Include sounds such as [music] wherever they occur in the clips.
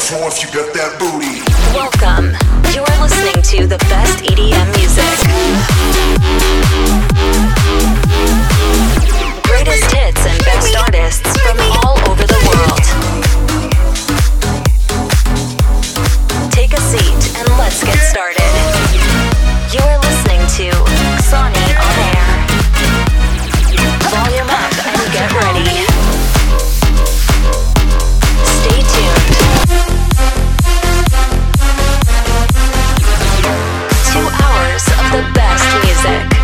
floor if you got that booty. Welcome. You are listening to the best EDM music. Greatest hits and best artists from all over the world. Take a seat and let's get started. You are listening to Sony music.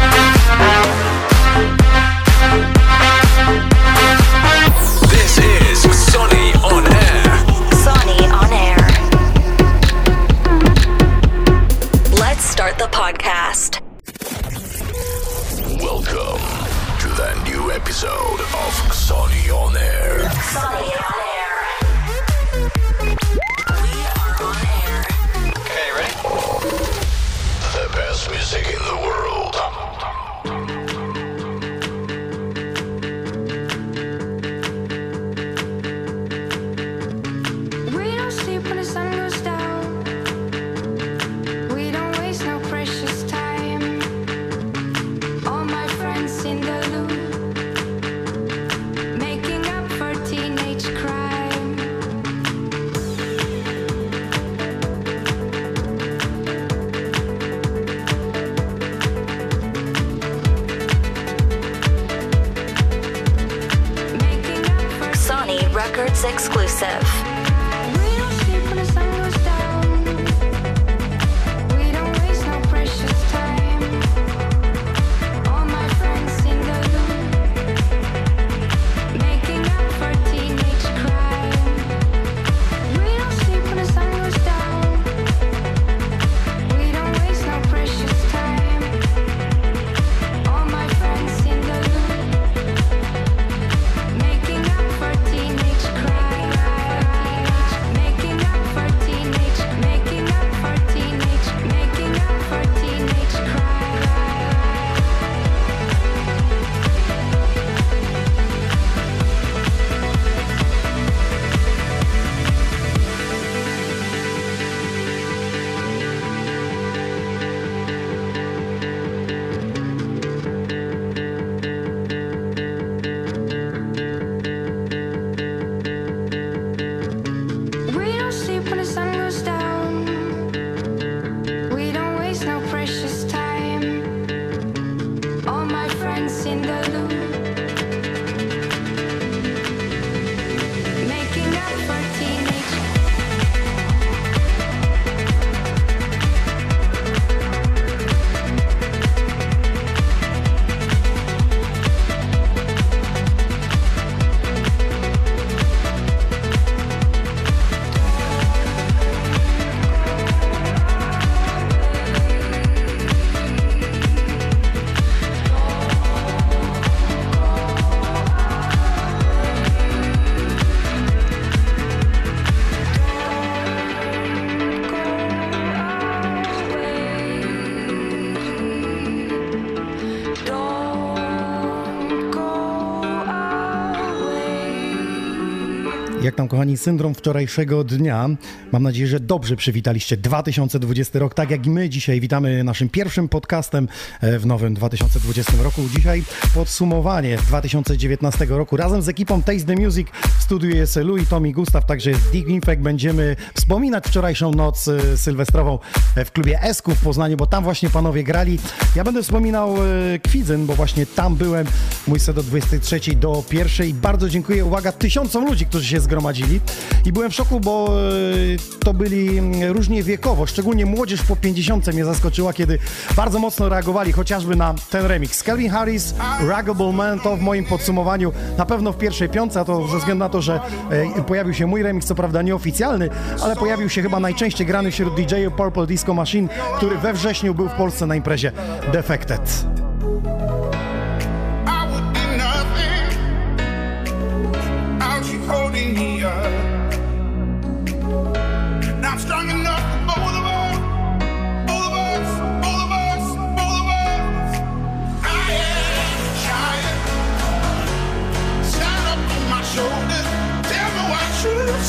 Kochani, syndrom wczorajszego dnia? Mam nadzieję, że dobrze przywitaliście 2020 rok, tak jak i my dzisiaj witamy naszym pierwszym podcastem e, w nowym 2020 roku. Dzisiaj podsumowanie 2019 roku. Razem z ekipą Taste the Music w studiu jest Louis, Tommy, Gustaw, także jest Dick Infect. Będziemy wspominać wczorajszą noc e, sylwestrową w klubie Esku w Poznaniu, bo tam właśnie panowie grali. Ja będę wspominał e, Kwidzyn, bo właśnie tam byłem. Mój set od 23 do 1 i bardzo dziękuję, uwaga, tysiącom ludzi, którzy się zgromadzili. I byłem w szoku, bo e, to byli mm, różnie wiekowo, szczególnie młodzież po 50 mnie zaskoczyła, kiedy bardzo mocno reagowali chociażby na ten remix. Calvin Harris, Ruggable Man, to w moim podsumowaniu na pewno w pierwszej piątce, a to ze względu na to, że e, pojawił się mój remix, co prawda nieoficjalny, ale pojawił się chyba najczęściej grany wśród DJ-ów Purple Disco Machine, który we wrześniu był w Polsce na imprezie Defected.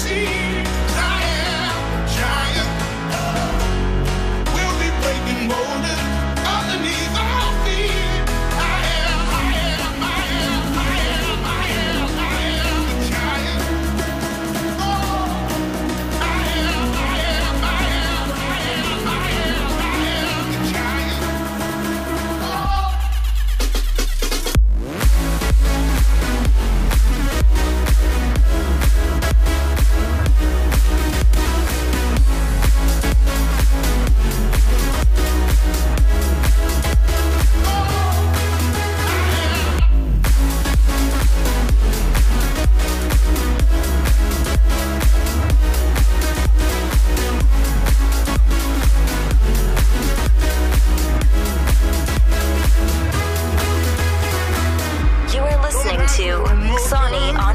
I to Sony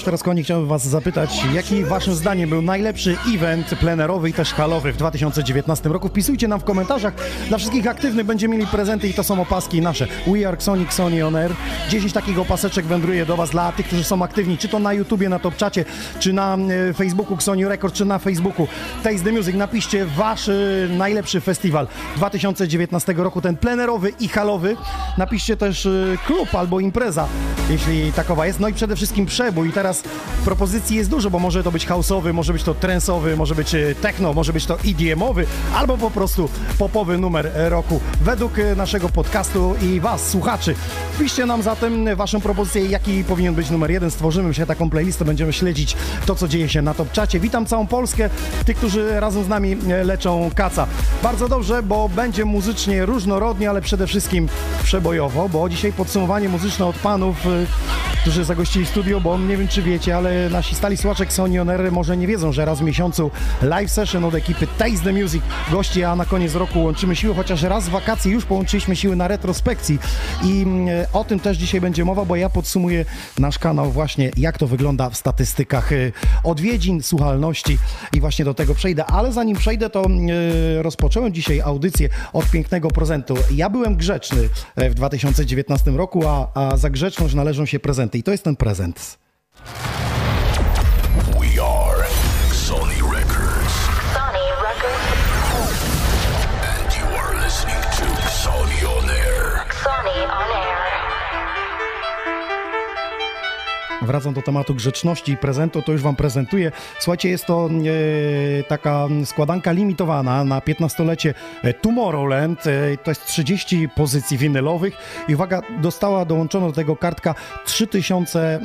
Już teraz, kochani, chciałbym was zapytać, jaki waszym zdaniem był najlepszy event plenerowy i też halowy w 2019 roku? Wpisujcie nam w komentarzach. Dla wszystkich aktywnych będziemy mieli prezenty i to są opaski nasze. We are Sonic Sony On Air. 10 takich opaseczek wędruje do was dla tych, którzy są aktywni, czy to na YouTubie, na Top Czacie, czy na e, Facebooku Xoni Record, czy na Facebooku Taste the Music. Napiszcie wasz e, najlepszy festiwal 2019 roku, ten plenerowy i halowy. Napiszcie też e, klub albo impreza, jeśli takowa jest. No i przede wszystkim przebój. I teraz propozycji jest dużo, bo może to być houseowy, może być to trensowy, może być e, techno, może być to EDM-owy, albo po prostu popowy numer roku. Według e, naszego podcastu i was, słuchaczy. Piszcie nam zatem waszą propozycję, jaki powinien być numer jeden. Stworzymy się taką playlistę, będziemy śledzić to, co dzieje się na Top Czacie. Witam całą Polskę, tych, którzy razem z nami leczą kaca. Bardzo dobrze, bo będzie muzycznie różnorodnie, ale przede wszystkim przebojowo, bo dzisiaj podsumowanie muzyczne od panów, którzy zagościli studio, bo nie wiem, czy wiecie, ale nasi stali słuchacze Air może nie wiedzą, że raz w miesiącu live session od ekipy Taste the Music gości, a na koniec roku łączymy siły, chociaż raz w wakacje już połączyliśmy siły na retrospekcji i mm, o tym też dzisiaj będzie mowa, bo ja podsumuję nasz kanał właśnie, jak to wygląda w statystykach y, odwiedzin, słuchalności i właśnie do tego przejdę, ale zanim przejdę, to y, rozpocząłem dzisiaj audycję od pięknego prezentu. Ja byłem grzeczny e, w 2019 roku, a, a za grzeczność należą się prezenty i to jest ten prezent. We Wracam do tematu grzeczności i prezentu, to już Wam prezentuję. Słuchajcie, jest to e, taka składanka limitowana na 15-lecie e, Tomorrowland. E, to jest 30 pozycji winylowych i uwaga, dostała dołączona do tego kartka 3000 e,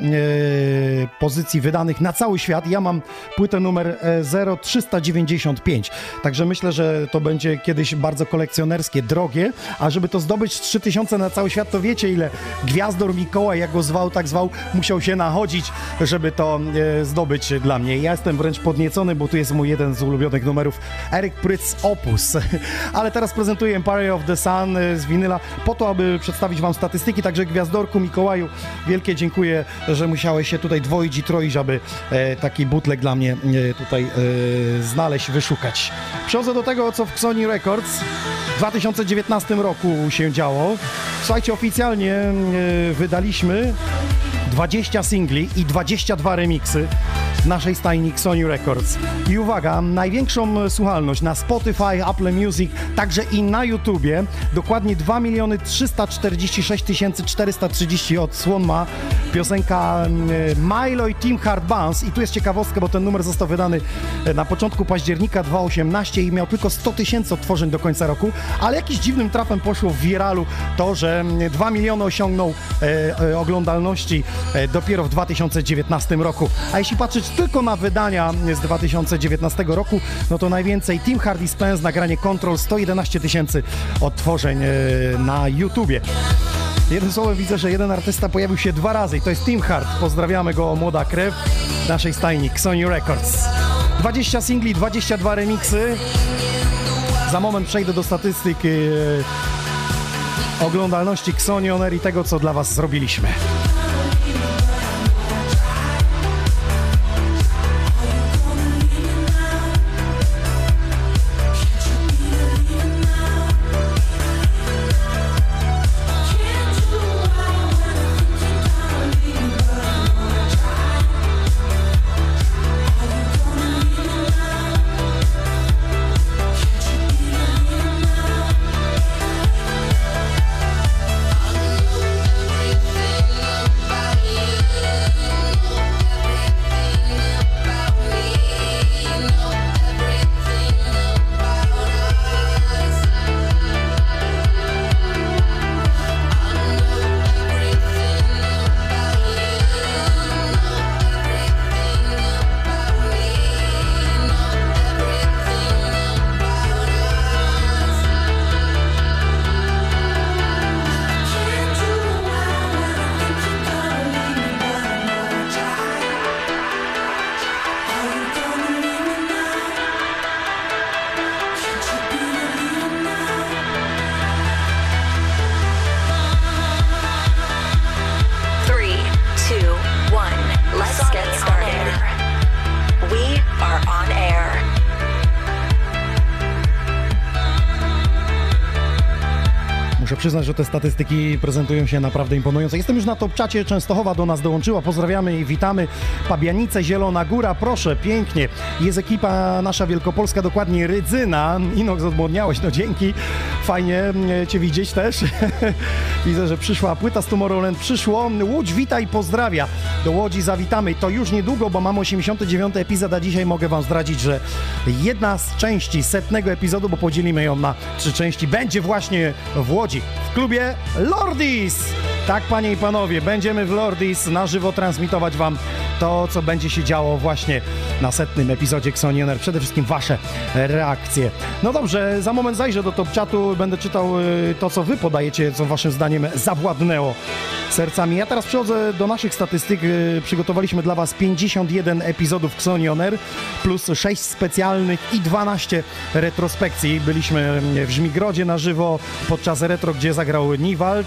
pozycji wydanych na cały świat. Ja mam płytę numer e, 0395, także myślę, że to będzie kiedyś bardzo kolekcjonerskie, drogie, a żeby to zdobyć 3000 na cały świat, to wiecie ile Gwiazdor Mikołaj, jak go zwał, tak zwał, musiał się nachodzić, żeby to e, zdobyć dla mnie. Ja jestem wręcz podniecony, bo tu jest mój jeden z ulubionych numerów, Eric Prytz Opus. [laughs] Ale teraz prezentuję Empire of the Sun e, z winyla po to, aby przedstawić wam statystyki, także Gwiazdorku Mikołaju, wielkie dziękuję, że musiałeś się tutaj dwoić i troić, aby e, taki bootleg dla mnie tutaj znaleźć, wyszukać. Przechodzę do tego, co w Sony Records w 2019 roku się działo. Słuchajcie, oficjalnie wydaliśmy 20 singli i 22 remiksy naszej stajni Sony Records. I uwaga, największą słuchalność na Spotify, Apple Music, także i na YouTubie, dokładnie 2 miliony 346 430 odsłon ma piosenka mm, Milo i Team Hard Bounce i tu jest ciekawostka, bo ten numer został wydany e, na początku października 2018 i miał tylko 100 tysięcy odtworzeń do końca roku, ale jakiś dziwnym trafem poszło w viralu to, że mm, 2 miliony osiągnął e, e, oglądalności dopiero w 2019 roku. A jeśli patrzeć tylko na wydania z 2019 roku, no to najwięcej Team Hard i Spence, nagranie Control 111 tysięcy odtworzeń e, na YouTubie. Jednym słowem widzę, że jeden artysta pojawił się dwa razy i to jest Team Hard. Pozdrawiamy go, młoda krew naszej stajni Sony Records. 20 singli, 22 remiksy. Za moment przejdę do statystyk e, oglądalności Xoni On Air i tego, co dla Was zrobiliśmy. Przyznać, że te statystyki prezentują się naprawdę imponująco. Jestem już na top czacie, Częstochowa do nas dołączyła, pozdrawiamy i witamy. Pabianice, Zielona Góra, proszę, pięknie. Jest ekipa nasza wielkopolska, dokładnie Rydzyna. Inox odmłodniałeś, no dzięki. Fajnie e, Cię widzieć też. [laughs] Widzę, że przyszła płyta z Tomorrowland, przyszło. Łódź, witaj, pozdrawia. Do Łodzi zawitamy. To już niedługo, bo mam 89 epizod, a dzisiaj mogę Wam zdradzić, że jedna z części setnego epizodu, bo podzielimy ją na trzy części, będzie właśnie w Łodzi, w klubie Lordis. Tak, panie i panowie, będziemy w Lordis na żywo transmitować wam to, co będzie się działo właśnie na setnym epizodzie Xonioner. Przede wszystkim wasze reakcje. No dobrze, za moment zajrzę do top czatu, będę czytał y, to, co wy podajecie, co waszym zdaniem zawładnęło sercami. Ja teraz przechodzę do naszych statystyk. Y, Przygotowaliśmy dla was 51 epizodów Xonioner plus 6 specjalnych i 12 retrospekcji. Byliśmy w Żmigrodzie na żywo podczas retro, gdzie zagrał Niwald.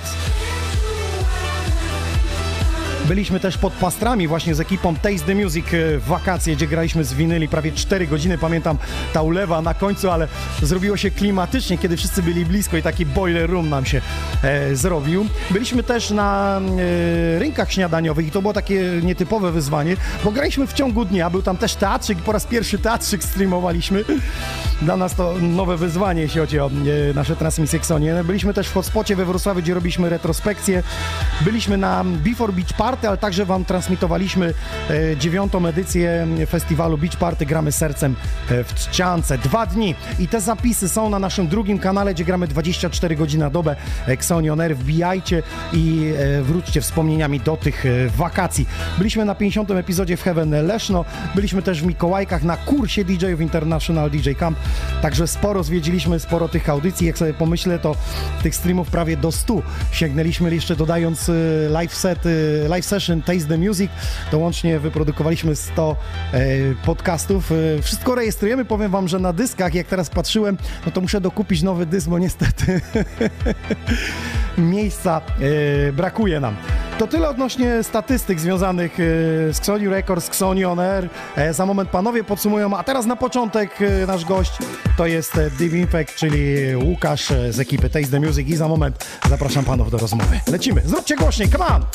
Byliśmy też pod Pastrami właśnie z ekipą Taste the Music e, w wakacje, gdzie graliśmy z winyli prawie 4 godziny. Pamiętam ta ulewa na końcu, ale zrobiło się klimatycznie, kiedy wszyscy byli blisko i taki boiler room nam się e, zrobił. Byliśmy też na e, rynkach śniadaniowych i to było takie nietypowe wyzwanie, bo graliśmy w ciągu dnia. Był tam też teatrzyk, po raz pierwszy teatrzyk streamowaliśmy. Dla nas to nowe wyzwanie, jeśli chodzi o e, nasze transmisje Xonie. Byliśmy też w hotspocie we Wrocławiu, gdzie robiliśmy retrospekcję. Byliśmy na Before Beach Party, ale także Wam transmitowaliśmy e, dziewiątą edycję festiwalu Beach Party Gramy Sercem e, w Trzciance. Dwa dni i te zapisy są na naszym drugim kanale, gdzie gramy 24 godziny na dobę Xonion Air. Wbijajcie i e, wróćcie wspomnieniami do tych wakacji. Byliśmy na 50. epizodzie w Heaven Leszno, byliśmy też w Mikołajkach na kursie DJ-ów International DJ Camp, także sporo zwiedziliśmy, sporo tych audycji. Jak sobie pomyślę, to tych streamów prawie do 100 sięgnęliśmy, jeszcze dodając live set, live session Taste the Music, to łącznie wyprodukowaliśmy 100 e, podcastów. E, wszystko rejestrujemy, powiem wam, że na dyskach, jak teraz patrzyłem, no to muszę dokupić nowy dysk, bo niestety [laughs] miejsca e, brakuje nam. To tyle odnośnie statystyk związanych z Xoni Records, z Xoni On Air. Za moment panowie podsumują, a teraz na początek nasz gość to jest Deep Infect, czyli Łukasz z ekipy Taste the Music i za moment zapraszam panów do rozmowy. Lecimy, zróbcie głośniej, come on!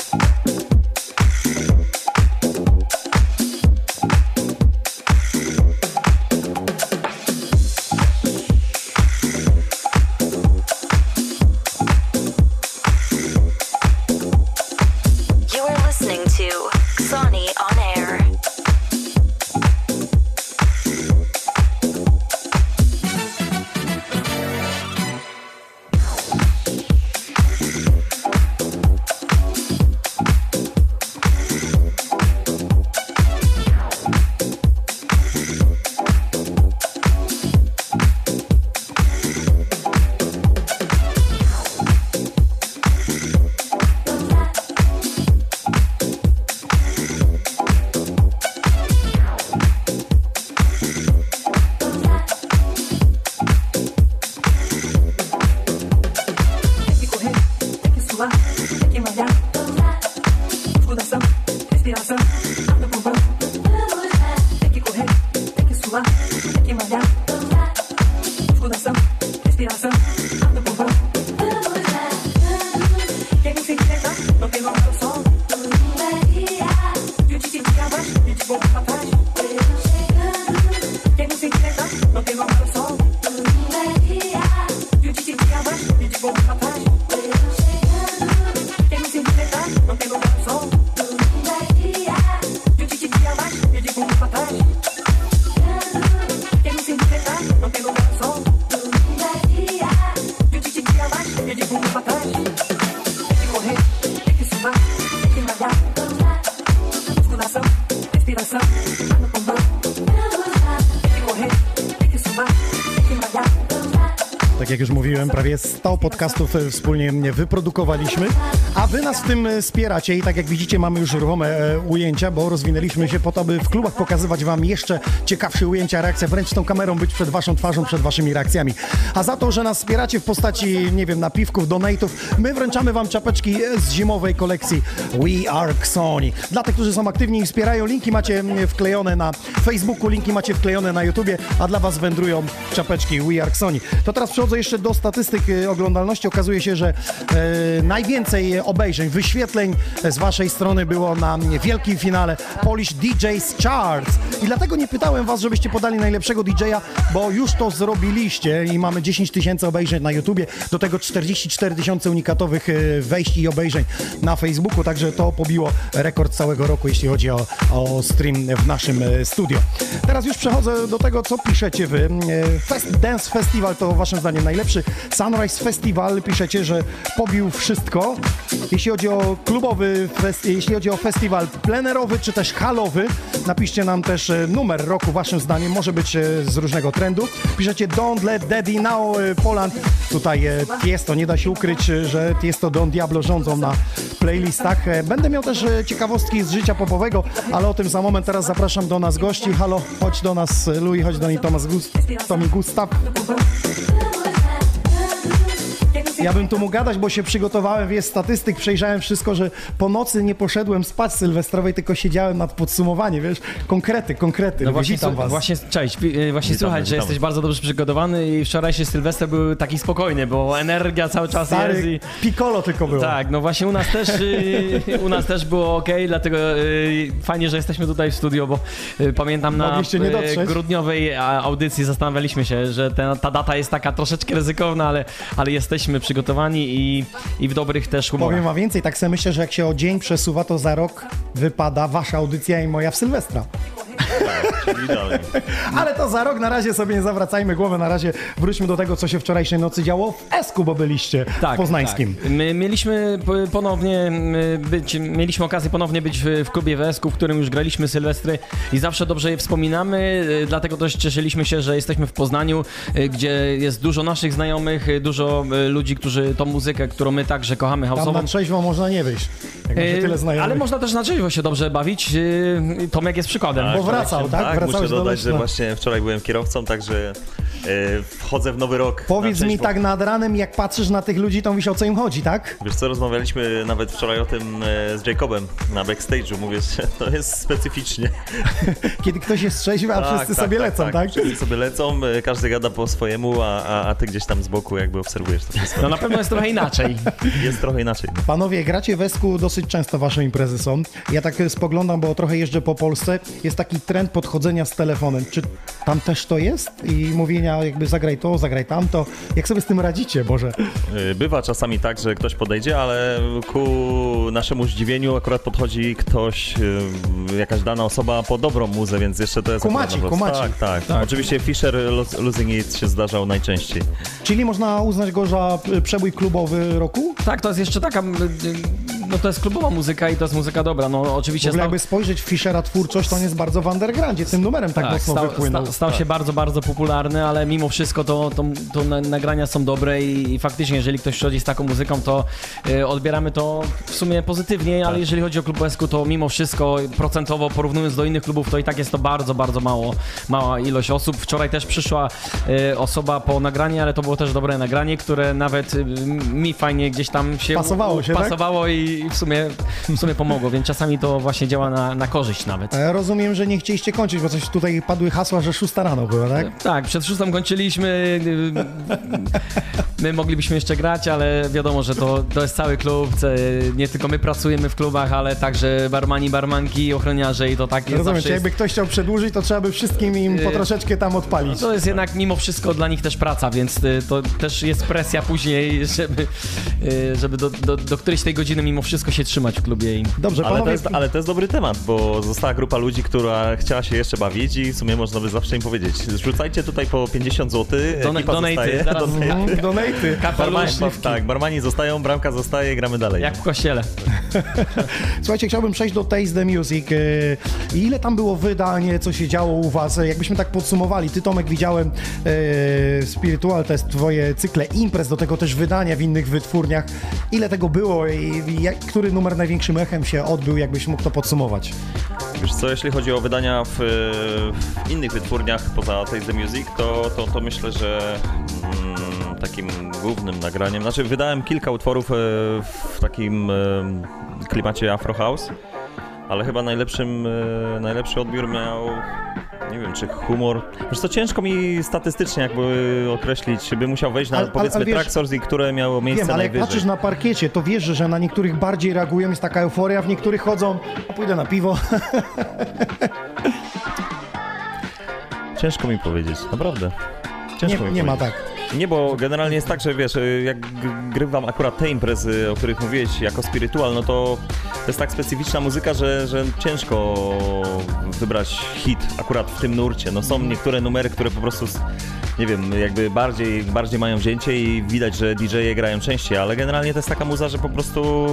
Podcastów e, wspólnie wyprodukowaliśmy, a wy nas w tym e, wspieracie i tak jak widzicie mamy już ruchome e, ujęcia, bo rozwinęliśmy się po to, by w klubach pokazywać wam jeszcze ciekawsze ujęcia, reakcje, wręcz tą kamerą być przed waszą twarzą, przed waszymi reakcjami. A za to, że nas wspieracie w postaci, nie wiem, napiwków, donate'ów, my wręczamy wam czapeczki z zimowej kolekcji We Are Xoni. Dla tych, którzy są aktywni i wspierają, linki macie mm, wklejone na Facebooku, linki macie wklejone na YouTubie, a dla was wędrują czapeczki We Are Xoni. To teraz przechodzę jeszcze do statystyk e, oglądalności. Okazuje się, że e, najwięcej obejrzeń, wyświetleń z waszej strony było na wielkim finale Polish DJs Charts. I dlatego nie pytałem was, żebyście podali najlepszego DJ-a, bo już to zrobiliście i mamy 10 tysięcy obejrzeń na YouTubie, do tego 44 tysiące unikatowych e, wejść i obejrzeń na Facebooku, także to pobiło rekord całego roku, jeśli chodzi o, o stream w naszym e, studio. Teraz już przechodzę do tego, co piszecie wy. E, Fest, Dance Festival to waszym zdaniem najlepszy. Sunrise Festival piszecie, że pobił wszystko. Jeśli chodzi o klubowy, jeśli chodzi o festiwal plenerowy czy też halowy, napiszcie nam też e, numer roku waszym zdaniem, może być z różnego trendu. Piszecie Don't Let Daddy Now Poland. Tutaj Tiesto, nie da się ukryć, że Tiesto Don Diablo rządzą na playlistach. E, Będę miał też e, ciekawostki z życia popowego, ale o tym za moment. Teraz zapraszam do nas gości. Halo, chodź do nas Louis, chodź do niej Tomas Gus, Tomi Gustaw. Ja bym tu mógł gadać, bo się przygotowałem, jest statystyk, przejrzałem wszystko, że po nocy nie poszedłem spać sylwestrowej, tylko siedziałem nad podsumowaniem, wiesz, konkrety, konkrety. No właśnie, Witam was. właśnie cześć, y, właśnie słuchać, że witamy. jesteś bardzo dobrze przygotowany i wczorajszy Sylwester był taki spokojny, bo energia cały czas jest Stary, i... piccolo tylko było. Tak, no właśnie u nas też, y, u nas też było ok, dlatego y, fajnie, że jesteśmy tutaj w studio, bo pamiętam na grudniowej audycji zastanawialiśmy się, że ta, ta data jest taka troszeczkę ryzykowna, ale, ale jesteśmy przygotowani i, i w dobrych też humorach. Powiem wam więcej, tak sobie myślę, że jak się o dzień przesuwa, to za rok wypada wasza audycja i moja w Sylwestra. Czyli dalej. Ale to za rok, na razie sobie nie zawracajmy głowy, na razie wróćmy do tego, co się wczorajszej nocy działo w Esku, bo byliście w Poznańskim. Tak. My mieliśmy ponownie być, mieliśmy okazję ponownie być w, w klubie WSK, w którym już graliśmy Sylwestry i zawsze dobrze je wspominamy, y, dlatego też cieszyliśmy się, że jesteśmy w Poznaniu, y, gdzie jest dużo naszych znajomych, y, dużo ludzi, którzy tą muzykę, którą my także kochamy, Tam house'ową. na trzeźwo można nie wyjść, jak macie tyle znajomych. Ale można też na trzeźwo się dobrze bawić. Tomek jest przykładem. Bo wracał, tak? Tak, Wracałeś muszę do dodać, że właśnie wczoraj byłem kierowcą, także e, wchodzę w nowy rok. Powiedz mi tak nad ranem, jak patrzysz na tych ludzi, to mówisz o co im chodzi, tak? Wiesz co, rozmawialiśmy nawet wczoraj o tym e, z Jacobem na backstage'u. Mówię, że [laughs] to jest specyficznie. [laughs] Kiedy ktoś jest trzeźwy, a Tak, wszyscy tak, sobie tak, lecą, tak? Wszyscy sobie lecą, e, każdy gada po swojemu, a, a, a ty gdzieś tam z boku jakby obserwujesz to wszystko. No na pewno jest trochę inaczej. [laughs] Jest trochę inaczej. No. Panowie, gracie w Esku, dosyć często wasze imprezy są. Ja tak spoglądam, bo trochę jeżdżę po Polsce. Jest taki trend podchodzenia z telefonem. Czy tam też to jest? I mówienia jakby zagraj to, zagraj tamto. Jak sobie z tym radzicie, Boże? E, Bywa czasami tak, że ktoś podejdzie, ale ku naszemu zdziwieniu akurat podchodzi ktoś, e, jakaś dana osoba po dobrą muzę, więc jeszcze to jest... Na plus. kumacik. Tak, tak, Oczywiście Fisher Los- Losing It się zdarzał najczęściej. Czyli można uznać go za e, przebój klubowy roku? Tak, to jest jeszcze taka, y, no to jest klubowa muzyka i to jest muzyka dobra. No W oczywiście ogóle stał- jakby spojrzeć w Fischera twórczość, to on jest bardzo w undergroundzie. Tym numerem tak, Tak, mocno stał, wypłynął. sta, stał się bardzo, bardzo popularny, ale mimo wszystko to, to, to na, nagrania są dobre i, i faktycznie, jeżeli ktoś przychodzi z taką muzyką, to y, odbieramy to w sumie pozytywnie, ale jeżeli chodzi o klub Esku, to mimo wszystko procentowo porównując do innych klubów, to i tak jest to bardzo, bardzo mało, mała ilość osób. Wczoraj też przyszła y, osoba po nagranie, ale to było też dobre nagranie, które nawet y, mi fajnie gdzieś tam się Pasowało się, tak? pasowało i w sumie, w sumie pomogło, więc czasami to właśnie działa na, na korzyść nawet. E, Rozumiem, że nie chcieliście kończyć, bo coś tutaj padły hasła, że szósta rano była, tak? Tak, przed szóstą kończyliśmy. y, My moglibyśmy jeszcze grać, ale wiadomo, że to, to jest cały klub. Nie tylko my pracujemy w klubach, ale także barmani, barmanki, ochroniarze i to tak jest Rozumiem, zawsze jest. jakby ktoś chciał przedłużyć, to trzeba by wszystkim im po Yy, troszeczkę tam odpalić. To jest jednak mimo wszystko dla nich też praca, więc y, to też jest presja później, żeby, y, żeby do, do, do którejś tej godziny mimo wszystko się trzymać w klubie. I... Dobrze, Ale to, jest, ale to jest dobry temat, bo została grupa ludzi, która chciała się jeszcze bawić i w sumie można by zawsze im powiedzieć, rzucajcie tutaj po 50 zł, Dona- ekipa donaty, zostaje. zaraz- Donaty. Donaty. Barmani, tak, barmani zostają, bramka zostaje, gramy dalej. jak w kościele. Słuchajcie, chciałbym przejść do Taste the Music. E, Ile tam było wydań, co się działo u was? E, Jakbyśmy tak podsumowali. Ty, Tomek, widziałem e, Spiritual, to jest twoje cykle imprez, do tego też wydania w innych wytwórniach. Ile tego było i i jak, który numer największym echem się odbył, jakbyś mógł to podsumować? Wiesz co, jeśli chodzi o wydania w, w innych wytwórniach poza Taste the Music, to, to, to myślę, że mm, takim głównym nagraniem, znaczy wydałem kilka utworów e, w takim e, klimacie Afro House, ale chyba najlepszym, e, najlepszy odbiór miał, nie wiem, czy humor. Wiesz to ciężko mi statystycznie jakby określić, by musiał wejść na Ale- powiedzmy ale wiesz- track sourcing, które miało miejsce Wiem, ale jak najwyżej. patrzysz na parkiecie, to wiesz, że na niektórych bardziej reagują, jest taka euforia, w niektórych chodzą, a pójdę na piwo. Ciężko mi powiedzieć, naprawdę. Ciężko Nie, mi nie ma powiedzieć. tak. Nie, bo generalnie jest tak, że wiesz, y, jak grywam akurat te imprezy, o których mówiłeś, jako spiritual, no to to jest tak specyficzna muzyka, że, że ciężko wybrać hit akurat w tym nurcie. No są niektóre numery, które po prostu, nie wiem, jakby bardziej, bardziej mają wzięcie i widać, że DJ-e grają częściej, ale generalnie to jest taka muza, że po prostu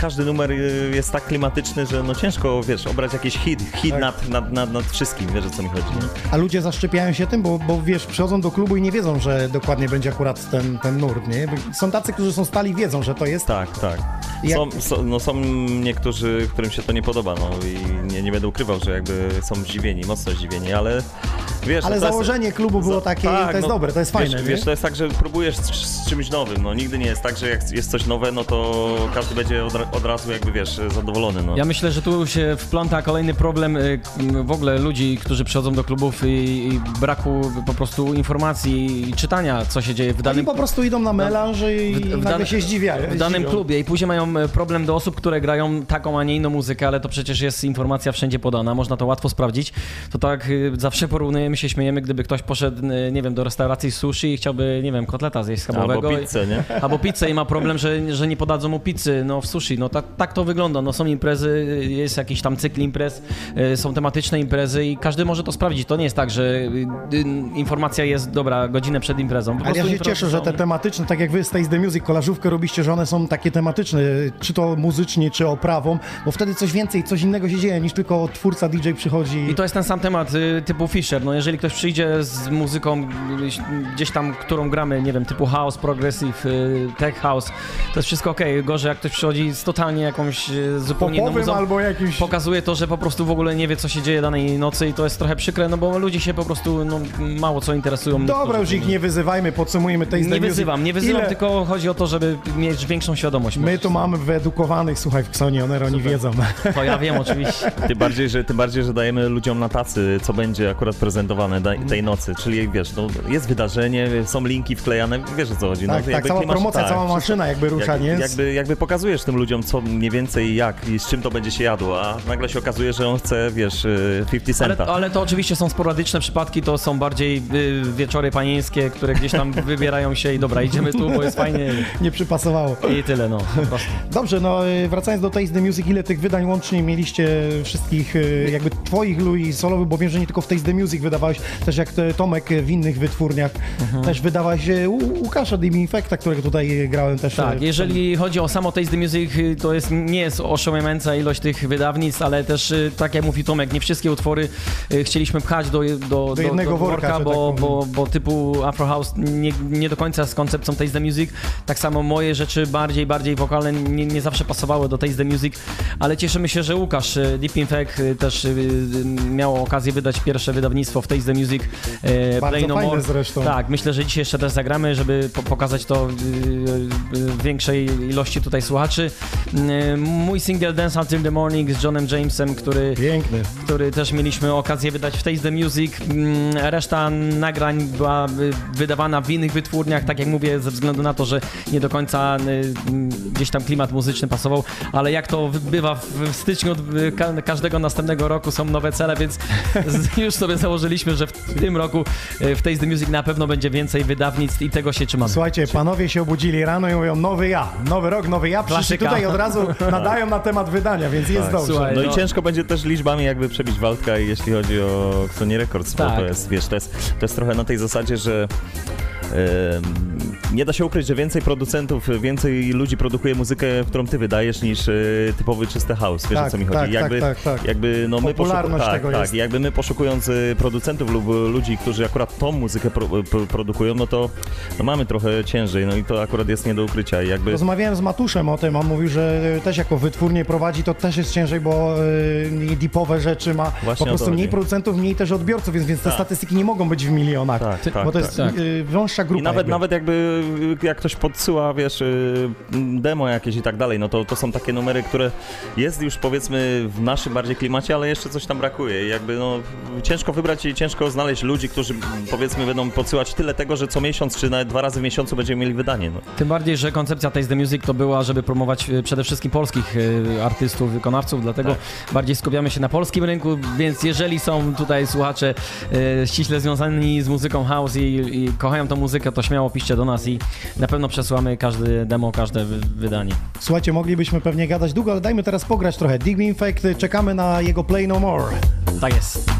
każdy numer y, jest tak klimatyczny, że no ciężko, wiesz, obrać jakiś hit, hit Tak. nad, nad, nad, nad wszystkim, wiesz o co mi chodzi, nie? A ludzie zaszczepiają się tym, bo, bo wiesz, przychodzą do klubu i nie wiedzą, że dokładnie będzie akurat ten, ten nurt, nie? Są tacy, którzy są stali, wiedzą, że to jest. Tak, tak. Jak- Są, są, no są niektórzy, którym się to nie podoba, no i nie, nie będę ukrywał, że jakby są zdziwieni, mocno zdziwieni, ale wiesz... Ale no to jest- założenie klubu było Za- takie, tak, to jest no, dobre, to jest fajne, Wiesz, wiesz, to jest tak, że próbujesz z, z czymś nowym, no nigdy nie jest tak, że jak jest coś nowe, no to każdy będzie od, od razu jakby, wiesz, zadowolony, no. Ja myślę, że tu się wpląta kolejny problem y, w ogóle ludzi, którzy przychodzą do klubów i, i braku po prostu informacji i czytania, co się dzieje w Oni danym po prostu idą na melanż i w nagle dane- się zdziwiają. w danym klubie i później mają e, problem do osób, które grają taką, a nie inną muzykę, ale to przecież jest informacja wszędzie podana, można to łatwo sprawdzić. To tak y, zawsze porównujemy się, śmiejemy, gdyby ktoś poszedł, y, nie wiem, do restauracji sushi i chciałby, nie wiem, kotleta zjeść schabowego. Albo pizzę, nie? Albo pizzę i ma problem, że, że nie podadzą mu pizzy, no w sushi. No tak, tak to wygląda, no są imprezy, jest jakiś tam cykl imprez, y, są tematyczne imprezy i każdy może to sprawdzić. To nie jest tak, że y, y, informacja jest, dobra, godzinę przed imprezą. Po Ale ja się cieszę, że są- te tematyczne, tak jak wy z Taste the Music, kolażówkę robiście, że one są takie tematyczne, czy to muzycznie, czy oprawą, bo wtedy coś więcej, coś innego się dzieje, niż tylko twórca DJ przychodzi. I to jest ten sam temat typu Fisher. No jeżeli ktoś przyjdzie z muzyką gdzieś tam, którą gramy, nie wiem, typu house, progressive, y, tech house, to jest wszystko okej. Gorzej jak ktoś przychodzi z totalnie jakąś y, zupełnie inną popowym muzą, albo jakimś... pokazuje to, że po prostu w ogóle nie wie, co się dzieje danej nocy i to jest trochę przykre, no bo ludzie się po prostu no, mało co interesują. Dobra, już ich nie wyzywajmy, podsumujmy the Nie wyzywam, nie wyzywam, Ile tylko chodzi o to, żeby mieć większą świadomość. My tu mamy wyedukowanych, słuchaj, w Ksonie, one oni wiedzą. [laughs] To ja wiem oczywiście. Tym bardziej, że, tym bardziej, że dajemy ludziom na tacy, co będzie akurat prezentowane tej nocy, czyli wiesz, no, jest wydarzenie, są linki wklejane, wiesz o co chodzi. Tak, no, tak, cała klimat- promocja, tak, cała maszyna jakby rusza, jak, nie? Jakby, jakby pokazujesz tym ludziom, co mniej więcej jak i z czym to będzie się jadło, a nagle się okazuje, że on chce, wiesz, y, 50 Ale, centa. ale to oczywiście są sporadyczne przypadki, to są bardziej y, wieczory panieńskie, które gdzieś tam [laughs] wybierają się i dobra, idziemy tu, bo jest fajnie Nie przypasowało. i tyle, no. Dobrze, no y, wracając do Taste the Music, ile tych wydań łącznie mieliście wszystkich, y, jakby twoich Louis solowych, bo wiem, że nie tylko w Taste the Music wydawałeś, też jak Tomek w innych wytwórniach, Mhm. też wydawałeś y, u Łukasza Dimi Infecta, którego tutaj grałem też. Tak, y, jeżeli chodzi o samo Taste the Music, y, to jest, nie jest oszałamiająca ilość tych wydawnictw, ale też, y, tak jak mówi Tomek, nie wszystkie utwory y, chcieliśmy pchać do, do, do, jednego worka, że tak bo, powiem. bo, bo typu Afro House nie, nie do końca z koncepcją Taste the Music. Tak samo moje rzeczy bardziej, bardziej wokalne nie, nie zawsze pasowały do Taste the Music, ale cieszymy się, że Łukasz Deep Infect też miał okazję wydać pierwsze wydawnictwo w Taste the Music. Y, Bardzo fajne zresztą. Tak, myślę, że dzisiaj jeszcze też zagramy, żeby po pokazać to y, y, większej ilości tutaj słuchaczy. Y, mój single Dance Until the Morning z Johnem Jamesem, który Piękny. który też mieliśmy okazję wydać w Taste the Music. Mm, Reszta nagrań była y, wydawana w innych wytwórniach, tak jak mówię, ze względu na to, że nie do końca y, mm, gdzieś tam klimat muzyczny pasował, ale jak to bywa w styczniu y, ka- każdego następnego roku są nowe cele, więc [laughs] już sobie założyliśmy, że w tym roku y, w Taste the Music na pewno będzie więcej wydawnictw i tego się trzymamy. Słuchajcie, panowie się obudzili rano i mówią, nowy ja, nowy rok, nowy ja, przyszli Klasyka. tutaj od razu [laughs] nadają na temat wydania, więc jest dobrze. Słuchaj, No, no- i ciężko będzie też liczbami jakby przebić Waldka, jeśli chodzi o Sony Records, bo Tak. to jest, wiesz, to jest, to jest trochę na tej zasadzie, że nie da się ukryć, że więcej producentów, więcej ludzi produkuje muzykę, którą ty wydajesz, niż e, typowy czysty house, wiesz Tak, o co mi tak, chodzi. tak, jakby, tak, tak. jakby no my Popularność tak, tego tak, jest. jakby my poszukując e, producentów lub ludzi, którzy akurat tą muzykę pro, pro, produkują, no to no mamy trochę ciężej, no i to akurat jest nie do ukrycia. Jakby Rozmawiałem z Matuszem o tym, on mówił, że też jako wytwórnie prowadzi, to też jest ciężej, bo y, mniej deepowe rzeczy ma, Właśnie po prostu mniej producentów, mniej też odbiorców, więc, więc te Tak. statystyki nie mogą być w milionach. Tak, tak, bo to jest tak. y, wąższa Większa grupa I nawet, jakby. nawet jakby y, jak ktoś podsyła, wiesz, y, demo jakieś i tak dalej, no to, to są takie numery, które jest już powiedzmy w naszym bardziej klimacie, ale jeszcze coś tam brakuje. I jakby no ciężko wybrać i ciężko znaleźć ludzi, którzy powiedzmy będą podsyłać tyle tego, że co miesiąc czy nawet dwa razy w miesiącu będziemy mieli wydanie. No. Tym bardziej, że koncepcja Taste the Music to była, żeby promować e, przede wszystkim polskich e, artystów, wykonawców, dlatego bardziej skupiamy się na polskim rynku, więc jeżeli są tutaj słuchacze ściśle związani z muzyką house i, i kochają tą muzykę, to śmiało piszcie do nas i na pewno przesyłamy każdy demo, każde wy, wydanie. Słuchajcie, moglibyśmy pewnie gadać długo, ale dajmy teraz pograć trochę. Dig Me Infect, czekamy na jego Play No More. Tak jest.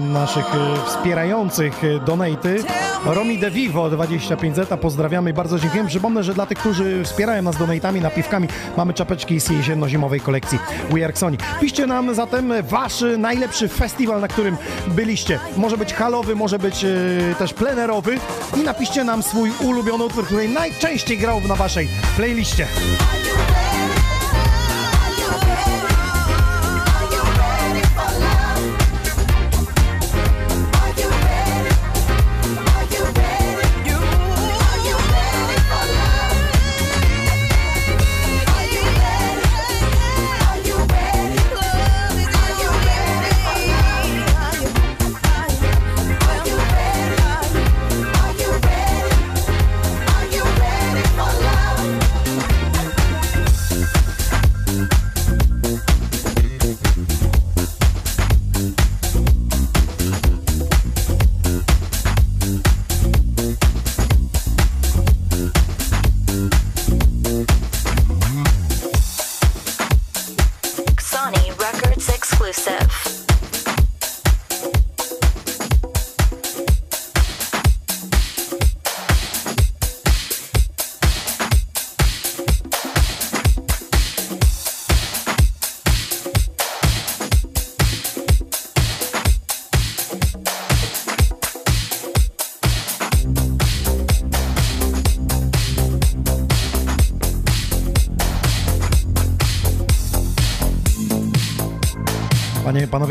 Naszych e, wspierających e, donaty. Romi De Vivo 25 zeta, pozdrawiamy bardzo dziękujemy. Przypomnę, że dla tych, którzy wspierają nas donatami, napiwkami, mamy czapeczki z jesienno-zimowej kolekcji We Are Sony. Piszcie nam zatem wasz najlepszy festiwal, na którym byliście. Może być halowy, może być e, też plenerowy i napiszcie nam swój ulubiony utwór, który najczęściej grał na waszej playliście.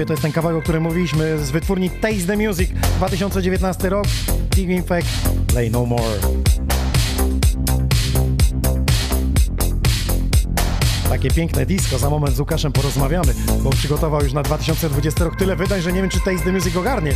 To jest ten kawałek, o którym mówiliśmy z wytwórni Taste the Music 2019 rok. Dig Infect, Play No More. Takie piękne disco, za moment z Łukaszem porozmawiamy, bo przygotował już na 2020 rok tyle wydań, że nie wiem, czy Taste the Music ogarnie.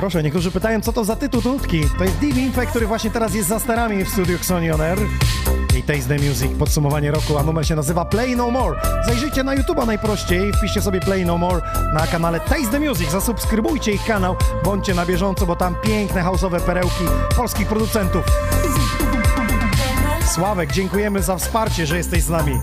Proszę, niektórzy pytają, co to za tytuł nutki. To jest Div Infect, który właśnie teraz jest za sterami w studiu Xoni On Air. I Taste the Music, podsumowanie roku, a numer się nazywa Play No More. Zajrzyjcie na YouTube'a najprościej, wpiszcie sobie Play No More na kanale Taste the Music, zasubskrybujcie ich kanał, bądźcie na bieżąco, bo tam piękne house'owe perełki polskich producentów. Sławek, dziękujemy za wsparcie, że jesteś z nami.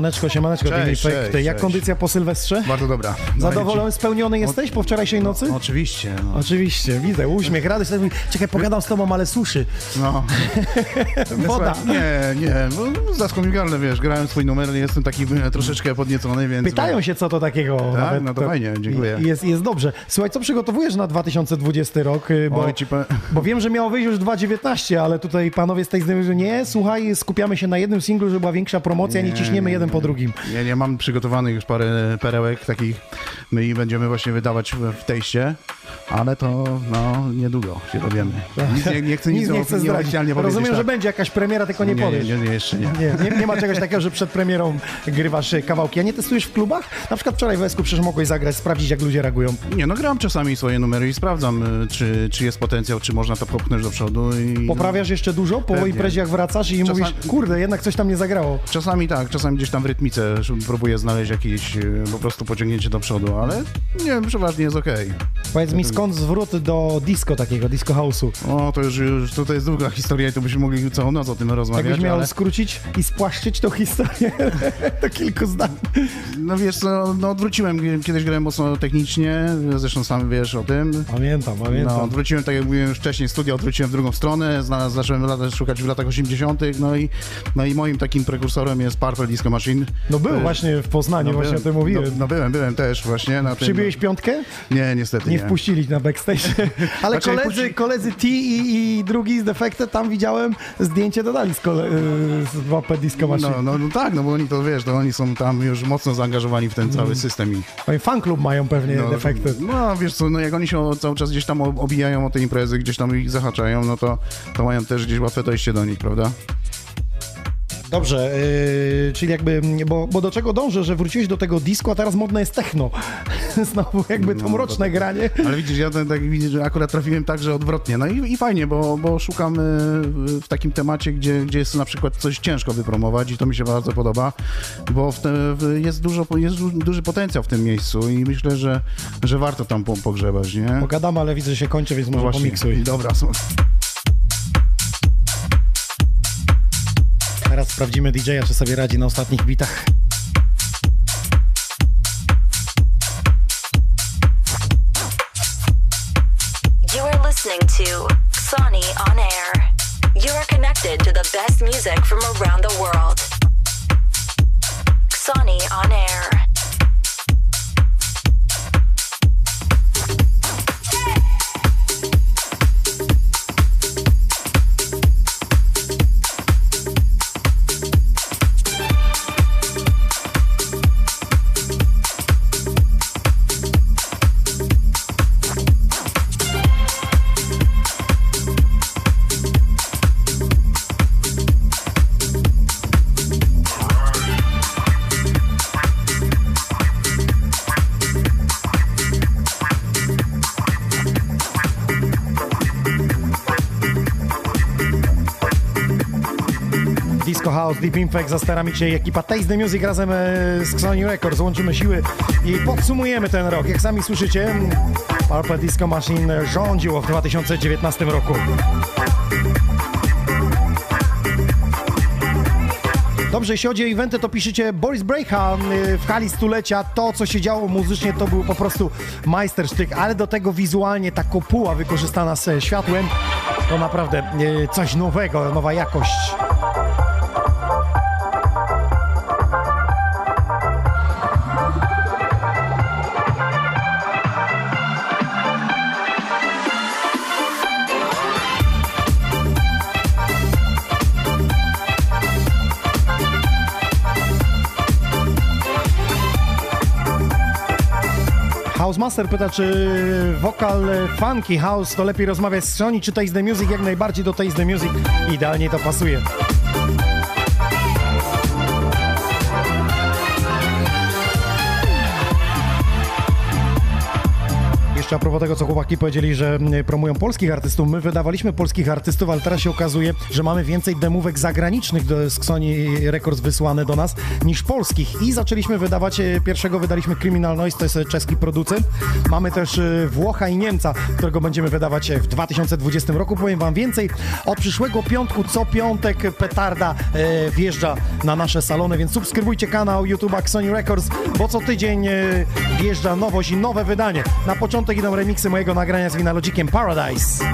Siemaneczko, siemaneczko, Cześć, cześć, Jak cześć. kondycja po Sylwestrze? Bardzo dobra. Zadowolony, spełniony jesteś po wczorajszej nocy? No, oczywiście. No. Oczywiście, widzę, uśmiech, radość. Czekaj, pogadam z tobą, ale suszy. no. [laughs] Woda. Nie, nie, bo zaskomigalne, wiesz, grałem swój numer, jestem taki troszeczkę podniecony, więc... Pytają się, co to takiego. Tak? No to fajnie, dziękuję. Jest, jest dobrze. Słuchaj, co przygotowujesz na 2020 rok? Y, Bo, Oj, pa- [laughs] bo wiem, że miało wyjść już 2019, ale tutaj panowie z tej że nie, słuchaj, skupiamy się na jednym singlu, żeby była większa promocja, nie, Nie, ciśniemy nie, po drugim. Nie, nie, mam przygotowanych już parę perełek takich, my i będziemy właśnie wydawać w tejście, ale to, no, niedługo się dowiemy. Nic nie, nie chcę nic, Nic nie chcę powiedzieć. Rozumiem, że tak. będzie jakaś premiera, tylko nie, nie, powiesz. nie, nie, jeszcze nie. Nie, nie, ma czegoś takiego, że przed premierą grywasz y, kawałki. A nie testujesz w klubach? Na przykład wczoraj w Esku przecież mogłeś zagrać, sprawdzić jak ludzie reagują. Nie, no gram czasami swoje numery i sprawdzam, y, czy, czy jest potencjał, czy można to popchnąć do przodu. I, Poprawiasz jeszcze dużo po imprezie jak wracasz i Czasami- mówisz, kurde, jednak coś tam nie zagrało. Czasami tak, czasami gdzieś tam w rytmice próbuję znaleźć jakieś y, po prostu pociągnięcie do przodu, ale nie, przeważnie jest okej. Powiedz mi, skąd zwrót do disco takiego, disco house'u? O, to już, już to, to jest długa historia i to byśmy mogli całą noc o tym rozmawiać, Jakbyś miał ale skrócić i spłaszczyć tą historię [laughs] do kilku zdań. no wiesz co, no odwróciłem, kiedyś grałem mocno technicznie, zresztą sam wiesz o tym. Pamiętam, No, pamiętam. odwróciłem, tak jak mówiłem już wcześniej, studia odwróciłem w drugą stronę, zacząłem lata, szukać w latach 80., no i, no i moim takim prekursorem jest Purple Disco Machine. No był E, właśnie w Poznaniu, właśnie o tym mówiłem. No, no byłem, byłem też właśnie na tym. Przybiłeś piątkę? Nie, niestety nie. Nie wpuścili na backstage. [laughs] Ale Znaczy, koledzy, puści- koledzy T i, i drugi z Defected, tam widziałem, zdjęcie dodali z, kole, y, z WP Disco Machine. No, no, no tak, no bo oni to wiesz, to oni są tam już mocno zaangażowani w ten cały system ich. Oni fan klub mają pewnie No, Defected. no wiesz co, no jak oni się cały czas gdzieś tam obijają o te imprezy, gdzieś tam ich zahaczają, no to, to mają też gdzieś łatwe dojście do nich, prawda? Dobrze, yy, czyli jakby, bo, bo do czego dążę, że wróciłeś do tego disco, a teraz modne jest techno. [laughs] Znowu jakby to No, mroczne to- granie. Ale widzisz, ja tak, tak widzę, że akurat trafiłem tak, że odwrotnie. No i, i fajnie, bo, bo szukam y, w takim temacie, gdzie, gdzie jest na przykład coś ciężko wypromować i to mi się bardzo podoba, bo w te, w, jest, dużo, jest du- duży potencjał w tym miejscu i myślę, że, że warto tam po, pogrzebać, nie? Pogadam, ale widzę, że się kończy, więc może No pomiksuj. Dobra, są. Teraz sprawdzimy DJ-a, czy sobie radzi na ostatnich bitach. You are listening to Sony on Air. You are connected to the best music from around the world. Sony on Air. House, Deep Infect, za sterami dzisiaj ekipa Taste the Music razem e, z Sony Records. Łączymy siły i podsumujemy ten rok. Jak sami słyszycie, Purple Disco Machine rządziło w 2019 roku. Dobrze, jeśli chodzi o eventy, to piszecie Boris Brecha y, w hali stulecia. To, co się działo muzycznie, to był po prostu majstersztyk, ale do tego wizualnie ta kopuła wykorzystana z światłem, to naprawdę y, coś nowego, nowa jakość. House Master pyta, czy wokal funky house to lepiej rozmawiać z Sony, czy Taste the Music? Jak najbardziej do Taste the Music idealnie to pasuje. Jeszcze a propos tego, co chłopaki powiedzieli, że mm, promują polskich artystów. My wydawaliśmy polskich artystów, ale teraz się okazuje, że mamy więcej demówek zagranicznych do, z Sony Records wysłane do nas niż polskich. I zaczęliśmy wydawać, e, pierwszego wydaliśmy Criminal Noise, to jest e, czeski producent. Mamy też e, Włocha i Niemca, którego będziemy wydawać w 2020 roku. Powiem wam więcej. Od przyszłego piątku, co piątek petarda e, wjeżdża na nasze salony, więc subskrybujcie kanał YouTube'a Sony Records, bo co tydzień e, wjeżdża nowość i nowe wydanie. Na początek idą remiksy mojego nagrania z Winalogiciem Paradise.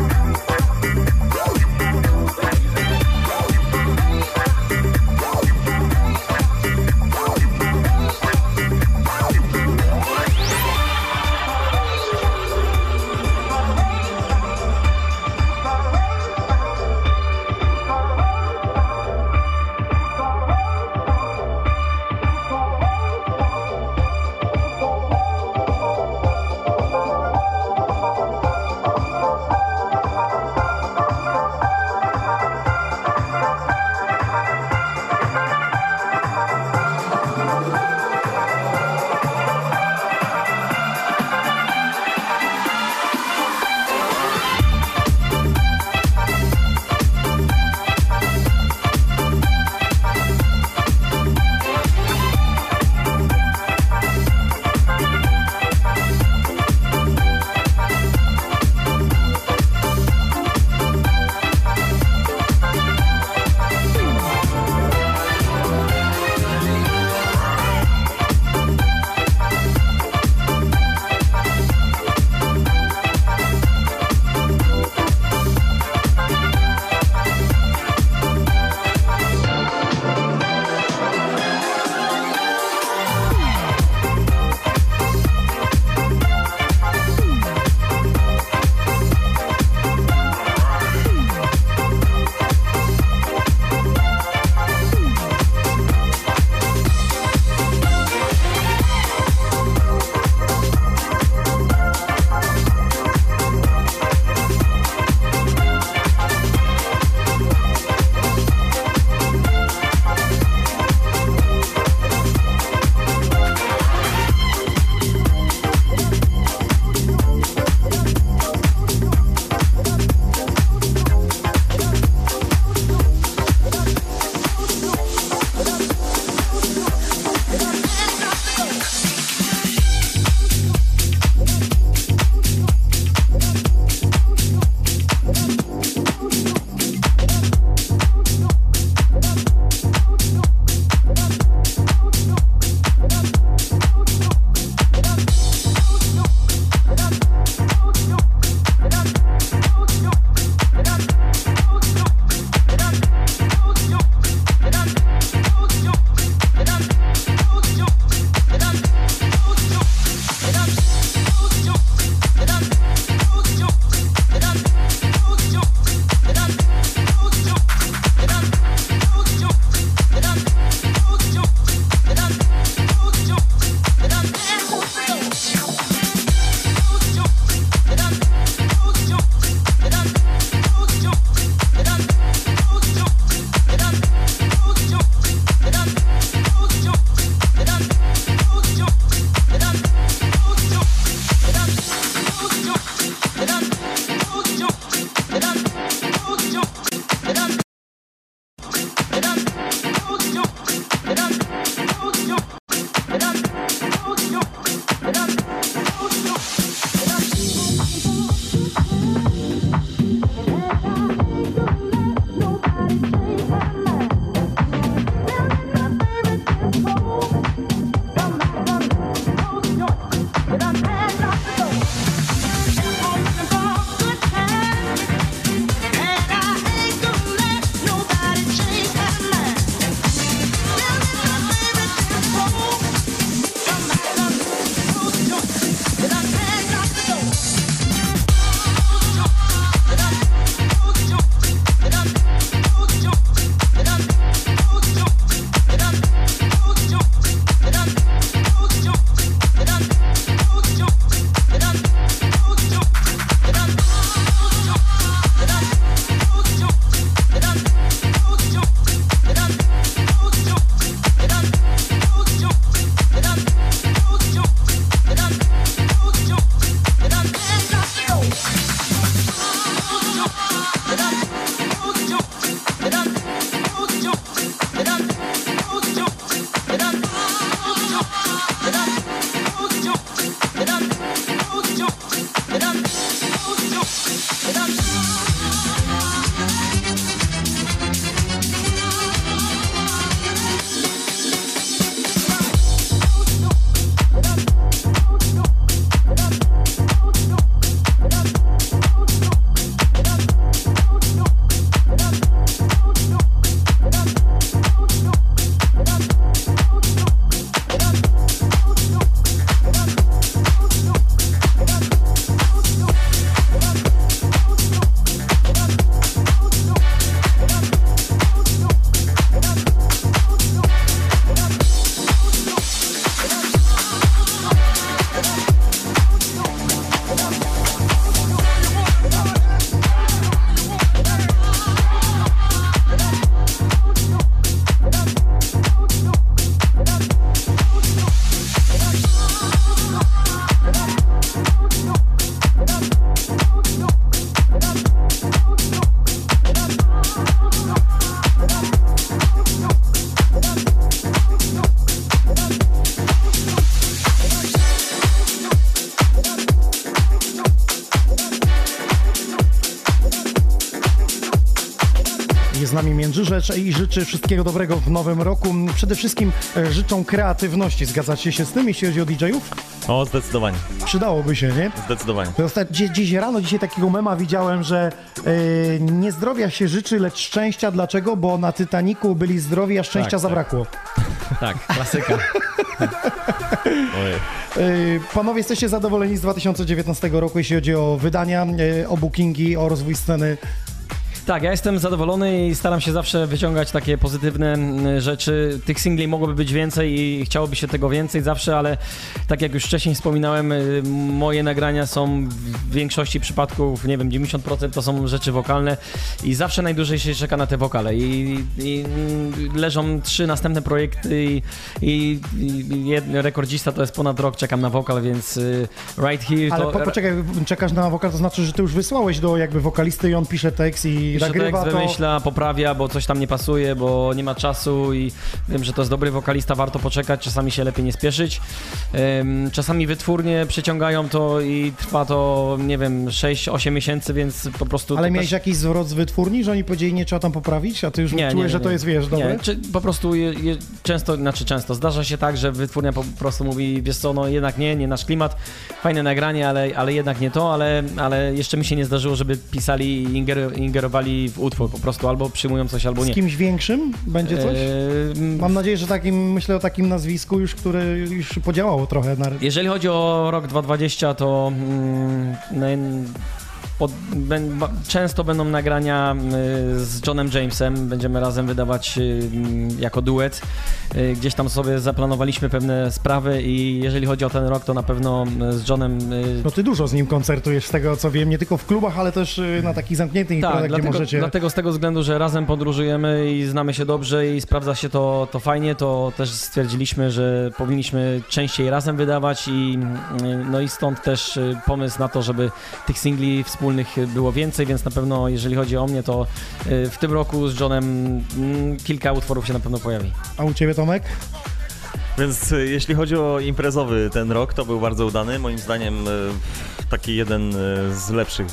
Międzyrzecz i życzy wszystkiego dobrego w nowym roku. Przede wszystkim e, życzą kreatywności. Zgadzacie się z tym, jeśli chodzi o DJ-ów? O, zdecydowanie, Przydałoby się, nie? zdecydowanie. Dziś, dziś rano, dzisiaj takiego mema widziałem, że e, nie zdrowia się życzy, lecz szczęścia. Dlaczego? Bo na Titaniku byli zdrowi, a szczęścia tak. zabrakło. [laughs] Tak, klasyka. [laughs] Ojej. E, Panowie, jesteście zadowoleni z 2019 roku, jeśli chodzi o wydania, o bookingi, o rozwój sceny? Tak, ja jestem zadowolony i staram się zawsze wyciągać takie pozytywne mm, rzeczy. Tych singli mogłoby być więcej i chciałoby się tego więcej zawsze, ale tak jak już wcześniej wspominałem, y, moje nagrania są w większości przypadków, nie wiem, 90% to są rzeczy wokalne i zawsze najdłużej się czeka na te wokale i, i mm, leżą trzy następne projekty i, i, i rekordzista to jest ponad rok, czekam na wokal, więc y, Right Here Ale to... po, poczekaj, czekasz na wokal, to znaczy, że ty już wysłałeś do jakby wokalisty i on pisze tekst i Nagrywa tekst, to. wymyśla, poprawia, bo coś tam nie pasuje, bo nie ma czasu i wiem, że to jest dobry wokalista, warto poczekać, czasami się lepiej nie spieszyć. Czasami wytwórnie przeciągają to i trwa to, nie wiem, 6-8 miesięcy, więc po prostu... Ale miałeś też- jakiś zwrot z wytwórni, że oni powiedzieli, nie trzeba tam poprawić, a ty już czułeś, że to jest, wiesz, dobre? Nie, czy po prostu je, je, często, znaczy często, zdarza się tak, że wytwórnia po prostu mówi, wiesz co, no jednak nie, nie nasz klimat, fajne nagranie, ale, ale jednak nie to, ale, ale jeszcze mi się nie zdarzyło, żeby pisali i inger, w utwór po prostu, albo przyjmują coś, albo Z nie. kimś większym będzie coś? Eee, Mam nadzieję, że takim, myślę o takim nazwisku już, które już podziałało trochę na... Jeżeli chodzi o rok 2020, to mm, pod, ba- często będą nagrania y, z Johnem Jamesem. Będziemy razem wydawać y, jako duet. Y, Gdzieś tam sobie zaplanowaliśmy pewne sprawy i jeżeli chodzi o ten rok, to na pewno z Johnem No ty dużo z nim koncertujesz, z tego co wiem, nie tylko w klubach, ale też na takich zamkniętych imprezach, Tak, gdzie dlatego, możecie... dlatego z tego względu, że razem podróżujemy i znamy się dobrze i sprawdza się to, to fajnie, to też stwierdziliśmy, że powinniśmy częściej razem wydawać i no i stąd też pomysł na to, żeby tych singli wspólnych było więcej, więc na pewno jeżeli chodzi o mnie, to y, w tym roku z Johnem mm, kilka utworów się na pewno pojawi. A u ciebie, Tomek? Więc e, jeśli chodzi o imprezowy ten rok, to był bardzo udany. Moim zdaniem e, taki jeden z lepszych.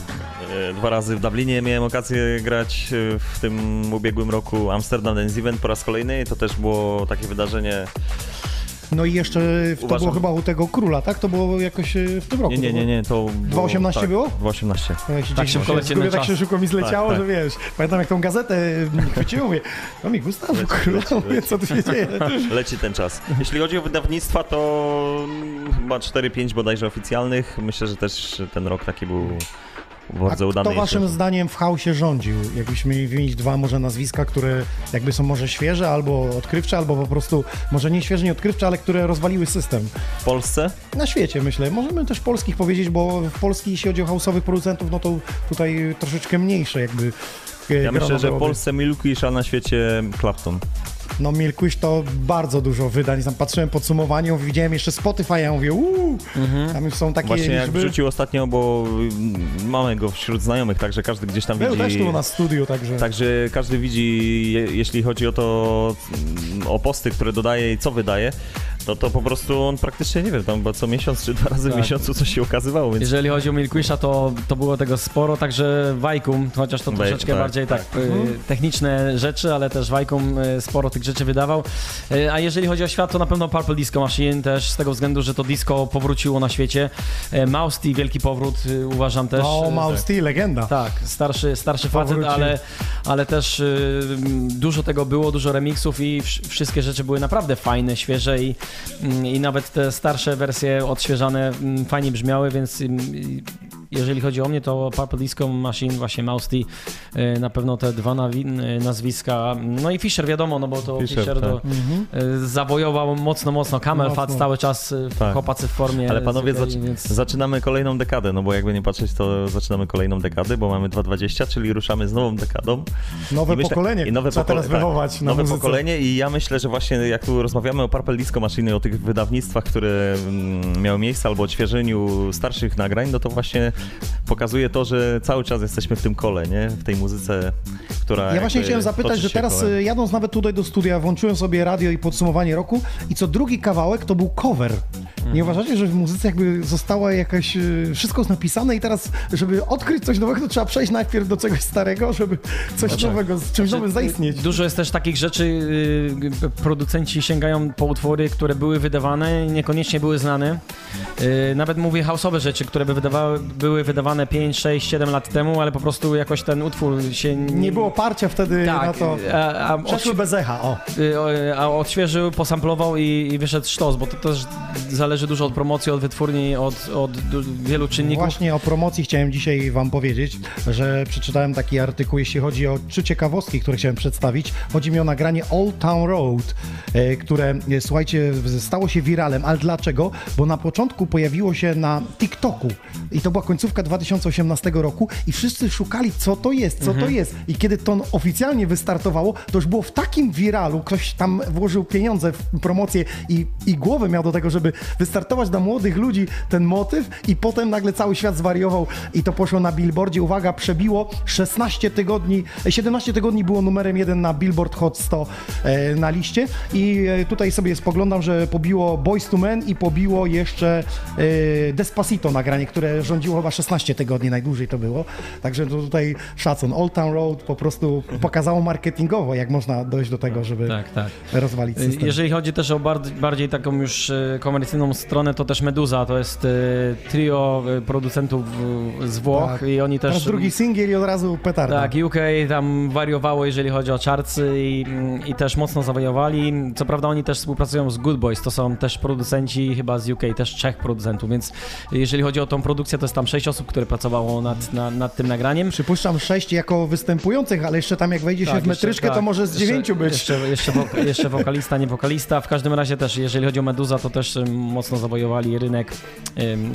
Dwa razy w Dublinie miałem okazję grać w tym ubiegłym roku Amsterdam Dance Event po raz kolejny to też było takie wydarzenie. No i jeszcze to Uważam- było chyba u tego króla, tak? To było jakoś y, w tym roku. Nie, nie, nie, nie, to było... 2.18 tak, było? 2.18. To ja się Tak szybko się leci tak się szybko mi zleciało, Tak, że tak. wiesz, pamiętam jak tą gazetę y, [laughs] chwyciłem, mówię, no mi Gustaw, Leci, króla, leci, [laughs] mówię, leci. co tu się dzieje? [laughs] Leci ten czas. Jeśli chodzi o wydawnictwa, to mm, chyba 4-5 bodajże oficjalnych. Myślę, że też ten rok taki był bardzo A udany. kto waszym zdaniem w chaosie rządził? Jakbyśmy mieli wymienić dwa może nazwiska, które jakby są może świeże albo odkrywcze, albo po prostu może nie świeże, nie odkrywcze, ale które rozwaliły system. W Polsce? Na świecie myślę. Możemy też polskich powiedzieć, bo w Polski jeśli chodzi o house'owych producentów, no to tutaj troszeczkę mniejsze jakby e, Ja myślę, że w. Polsce Milkish, a na świecie Clapton. No Milkwish to bardzo dużo wydań. Tam patrzyłem podsumowanie, widziałem jeszcze Spotify, ja mówię, uuu, tam już są takie Mhm. Właśnie jak liczby. wrzucił ostatnio, bo mm, mamy go wśród znajomych, także każdy gdzieś tam Był widzi. też tu w studiu, także... Także każdy widzi, je, jeśli chodzi o to, mm, o posty, które dodaje i co wydaje, no to po prostu on praktycznie, nie wiem, tam chyba co miesiąc czy dwa razy w Tak. miesiącu coś się ukazywało, więc Jeżeli chodzi o Milkwisha, to, to było tego sporo, także Vajkum, chociaż to troszeczkę tak, bardziej tak, y, techniczne rzeczy, ale też Vajkum y, sporo tych rzeczy wydawał. Y, A jeżeli chodzi o świat, to na pewno Purple Disco Machine też z tego względu, że to disco powróciło na świecie. T, wielki powrót uważam też. No, Y, Mouse T, legenda. tak, starszy, starszy facet, ale, ale też dużo tego było, dużo remixów i wsz- wszystkie rzeczy były naprawdę fajne, świeże i, i nawet te starsze wersje odświeżane mm, fajnie brzmiały, więc y, jeżeli chodzi o mnie, to Purple Disco Machine, właśnie Mouse T, y, na pewno te dwa y, nazwiska, no i Fisher wiadomo, no bo to Fisher, Fisher, to, Mhm. y, zawojował mocno, mocno, Camel Mocno. Fat cały czas, y, Tak. chłopacy w formie. Ale panowie, zac- więc... zaczynamy kolejną dekadę, no bo jakby nie patrzeć, to zaczynamy kolejną dekadę, bo mamy 2.20, czyli ruszamy z nową dekadą. Nowe myślę- pokolenie I nowe trzeba pokole- teraz tak, wychować na Nowe muzyce. pokolenie i ja myślę, że właśnie jak tu rozmawiamy o Purple Disco Machine, o tych wydawnictwach, które mm, miały miejsce, albo odświeżeniu starszych nagrań, no to właśnie pokazuje to, że cały czas jesteśmy w tym kole, nie? W tej muzyce, która Ja właśnie chciałem zapytać, że teraz kołem. y, jadąc nawet tutaj do studia, włączyłem sobie radio i podsumowanie roku i co drugi kawałek to był cover. Nie uważacie, że w muzyce jakby została jakaś... y, Wszystko jest napisane i teraz, żeby odkryć coś nowego, to trzeba przejść najpierw do czegoś starego, żeby coś Znaczy, nowego, z czymś nowym zaistnieć. Dużo jest też takich rzeczy, y, producenci sięgają po utwory, które były wydawane i niekoniecznie były znane. Y, Nawet mówię house'owe rzeczy, które by wydawały, były wydawane 5, 6, 7 lat temu, ale po prostu jakoś ten utwór się Nie było parcia wtedy tak, na to. a, a, Przeszły bez echa. Y, o, a odświeżył, posamplował i, i wyszedł sztos, bo to też zależy dużo od promocji, od wytwórni, od, od wielu czynników. Właśnie o promocji chciałem dzisiaj Wam powiedzieć, że przeczytałem taki artykuł, jeśli chodzi o trzy ciekawostki, które chciałem przedstawić. Chodzi mi o nagranie Old Town Road, e, które, e, słuchajcie, stało się wiralem. Ale dlaczego? Bo na początku pojawiło się na TikToku i to była końcówka 2018 roku i wszyscy szukali, co to jest, co to jest. I kiedy to oficjalnie wystartowało, to już było w takim wiralu, ktoś tam włożył pieniądze w promocję i, i głowę miał do tego, żeby wystartować dla młodych ludzi ten motyw i potem nagle cały świat zwariował i to poszło na Billboardzie. Uwaga, przebiło 16 tygodni, 17 tygodni było numerem jeden na Billboard Hot 100 e, na liście i e, tutaj sobie spoglądam, że pobiło Boys to Men i pobiło jeszcze e, Despacito nagranie, które rządziło chyba 16 tygodni, najdłużej to było. Także to tutaj szacun. Old Town Road po prostu pokazało marketingowo, jak można dojść do tego, żeby Tak, tak. rozwalić system. Jeżeli chodzi też o bardziej, taką już e, stronę, to też Meduza, to jest e, trio e, producentów z Włoch Tak. i oni Teraz też... drugi singiel i od razu petarda. Tak, UK tam wariowało, jeżeli chodzi o chartsy i, i też mocno zawojowali. Co prawda oni też współpracują z Good Boys, to są też producenci chyba z UK, też trzech producentów, więc jeżeli chodzi o tą produkcję, to jest tam sześć osób, które pracowało nad, na, nad tym nagraniem. Przypuszczam sześć jako występujących, ale jeszcze tam jak wejdzie się Tak, w metryczkę, jeszcze- to może z dziewięciu być. Jeszcze, jeszcze, jeszcze wokalista, nie wokalista. W każdym razie też, jeżeli chodzi o Meduza, to też ym, mocno zawojowali rynek,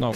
no,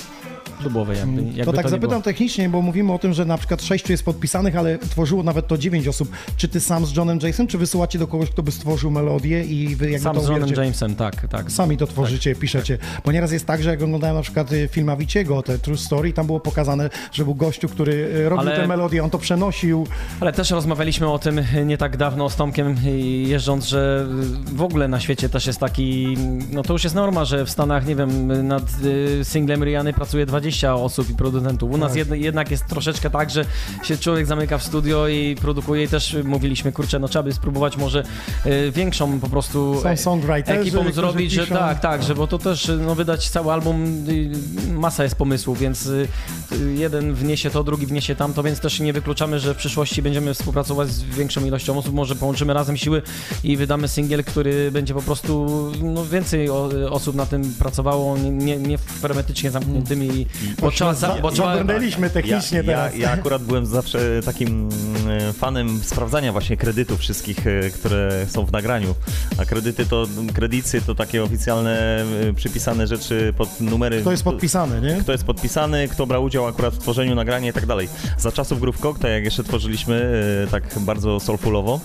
klubowy jakby. jakby To tak nie zapytam było. technicznie, bo mówimy o tym, że na przykład sześciu jest podpisanych, ale tworzyło nawet to dziewięć osób. Czy ty sam z Johnem Jason, czy wysyłacie do kogoś, kto by stworzył melodię i wy jakby Sam to z Johnem Jamesem, tak, tak. Sami to tworzycie, piszecie. Bo nieraz jest tak, że jak oglądałem na przykład y, film Aviciego, te True Story, tam było pokazane, że był gościu, który y, robił Ale- tę melodię, on to przenosił. Ale też rozmawialiśmy o tym nie tak dawno z Tomkiem jeżdżąc, że w ogóle na świecie też jest taki, no to już jest norma, że w Stanach, nie wiem, nad y, singlem Riany pracuje 20 osób i producentów. U nas Tak. jed, jednak jest troszeczkę tak, że się człowiek zamyka w studio i produkuje i też mówiliśmy, kurczę, no trzeba by spróbować może y, większą po prostu Są songwriterzy, ekipą zrobić, że tak, tak, że bo to też no, wydać cały album, y, masa jest pomysłów, więc y, y, jeden wniesie to, drugi wniesie tamto, więc też nie wykluczamy, że w przyszłości będziemy współpracować z większą ilością osób, może połączymy razem siły i wydamy singiel, który będzie po prostu no, więcej o, osób na tym pracowało, nie, nie, nie hermetycznie zamkniętymi, bo trzeba, za, bo trzeba Zabrnęliśmy technicznie ja, teraz. Ja, ja akurat byłem zawsze takim e, fanem sprawdzania właśnie kredytów wszystkich, e, które są w nagraniu. A kredyty to, kredycy to takie oficjalne, e, przypisane rzeczy pod numery. Kto jest podpisany, nie? Kto jest podpisany, kto brał udział akurat w tworzeniu nagrania i tak dalej. Za czasów Groove Cocktail, jak jeszcze tworzyliśmy e, tak bardzo soulfulowo,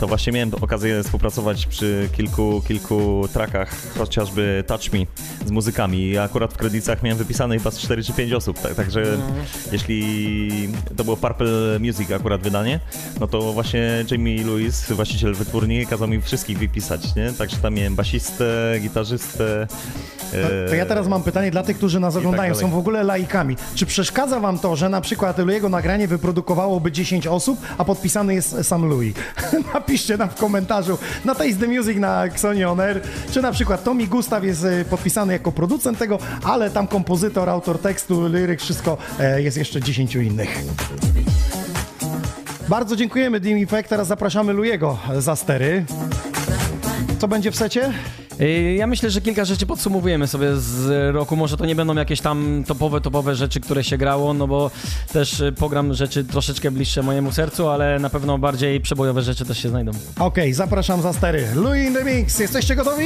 to właśnie miałem okazję współpracować przy kilku, kilku trackach, chociażby Touch Me z muzykami. I akurat w kredytach miałem wypisane chyba z 4 czy 5 osób, tak, także jeśli to było Purple Music akurat wydanie, no to właśnie Jamie Lewis, właściciel wytwórni, kazał mi wszystkich wypisać, nie? Także tam miałem basistę, gitarzystę. e, To ja teraz mam pytanie dla tych, którzy nas tak oglądają, dalej. są w ogóle laikami. Czy przeszkadza wam to, że na przykład jego nagranie wyprodukowałoby 10 osób, a podpisany jest sam Louis? [laughs] Napiszcie nam w komentarzu na Taste the Music na Xoni On Air, czy na przykład Tommy Gustaw jest e, podpisany jako producent tego, ale tam kompozytor, autor tekstu, liryk, wszystko e, jest jeszcze 10 innych. Bardzo dziękujemy Dim Effect, teraz zapraszamy Louiego za stery. Co będzie w secie? Y, Ja myślę, że kilka rzeczy podsumowujemy sobie z roku. Może to nie będą jakieś tam topowe, topowe rzeczy, które się grało, no bo też y, pogram rzeczy troszeczkę bliższe mojemu sercu, ale na pewno bardziej przebojowe rzeczy też się znajdą. Okej, zapraszam za stery. Louis in the Mix, jesteście gotowi?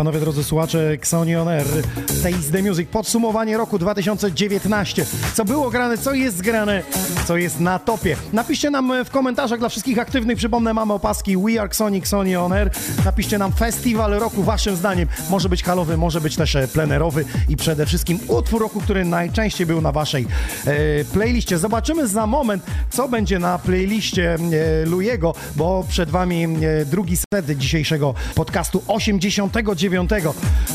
Panowie, drodzy słuchacze, Xoni On Air, Taste the Music, podsumowanie roku 2019. Co było grane, co jest grane, co jest na topie. Napiszcie nam w komentarzach dla wszystkich aktywnych, przypomnę, mamy opaski We Are Xoni, Xoni On Air. Napiszcie nam festiwal roku, waszym zdaniem. Może być halowy, może być też e, plenerowy i przede wszystkim utwór roku, który najczęściej był na waszej e, playliście. Zobaczymy za moment, co będzie na playliście e, Lujego, bo przed wami e, drugi set dzisiejszego podcastu 89.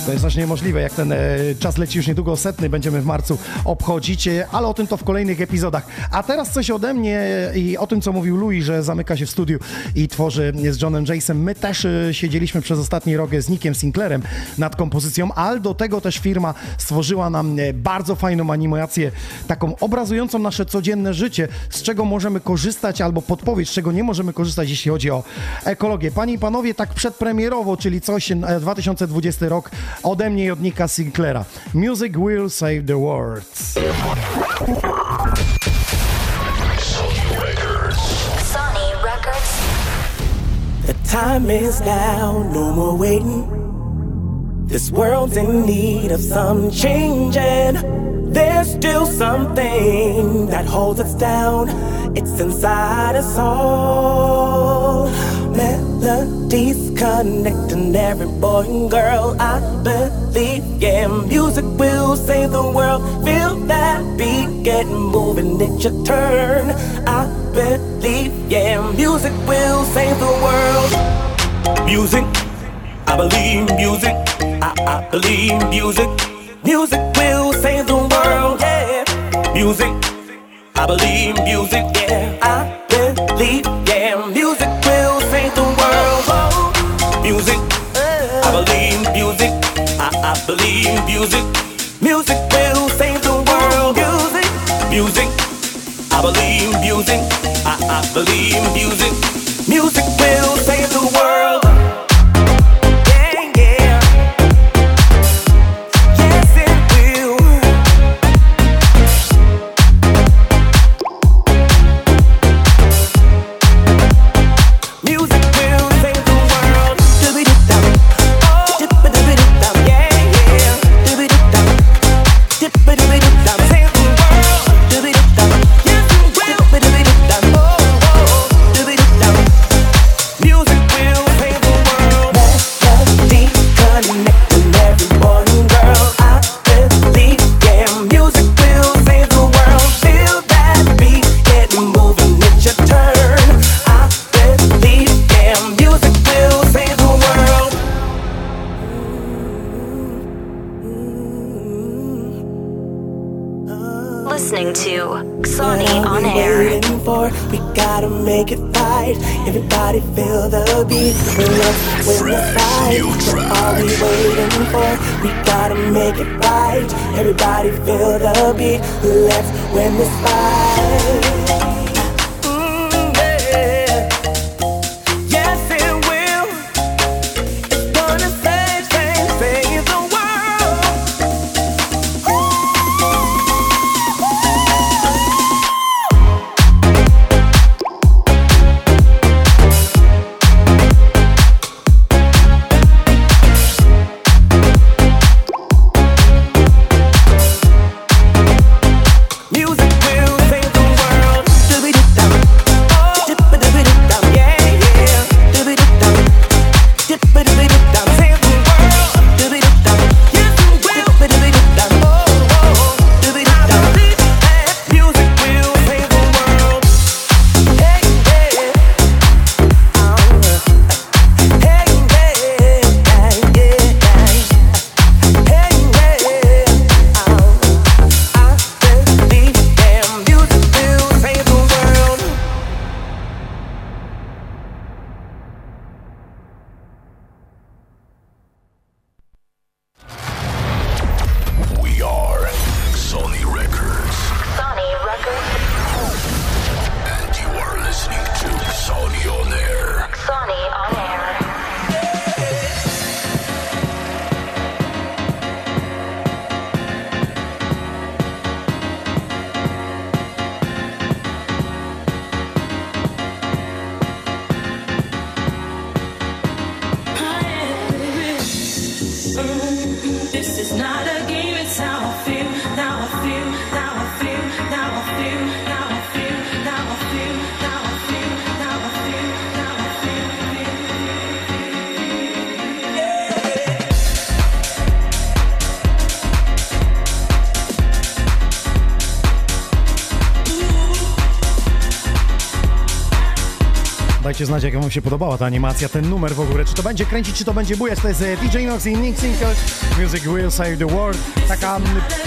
To jest aż niemożliwe, jak ten e, czas leci już niedługo setny, będziemy w marcu obchodzić, e, ale o tym to w kolejnych epizodach. A teraz coś ode mnie e, i o tym, co mówił Louis, że zamyka się w studiu i tworzy z Johnem Jace'em. My też siedzieliśmy przez ostatni rok z Nickiem Sinclairem nad kompozycją, ale do tego też firma stworzyła nam bardzo fajną animację, taką obrazującą nasze codzienne życie, z czego możemy korzystać albo podpowiedź, z czego nie możemy korzystać, jeśli chodzi o ekologię. Panie i panowie, tak przedpremierowo, czyli coś e, 2020 rok ode mnie i od Nicka Sinclaira. Music will save the world. The time is now, no more waiting. This world's in need of some changing. There's still something that holds us down. It's inside us all. Melodies connecting every boy and girl. I believe, yeah, music will save the world. Feel that beat, get moving, it's your turn. I believe, yeah, music will save the world. Music, I believe music. I, I believe music. Music will save the world. Yeah, music. I believe music. Yeah, music. I believe music. I, I believe music. Music will save the world. Music. Music. I believe music. I, I believe music. Music be left when the spy Dajcie znać, jak wam się podobała ta animacja, ten numer w ogóle. Czy to będzie kręcić, czy to będzie bujać. To jest e, DJ Nox i Nick Sinkle. Music will save the world. Taka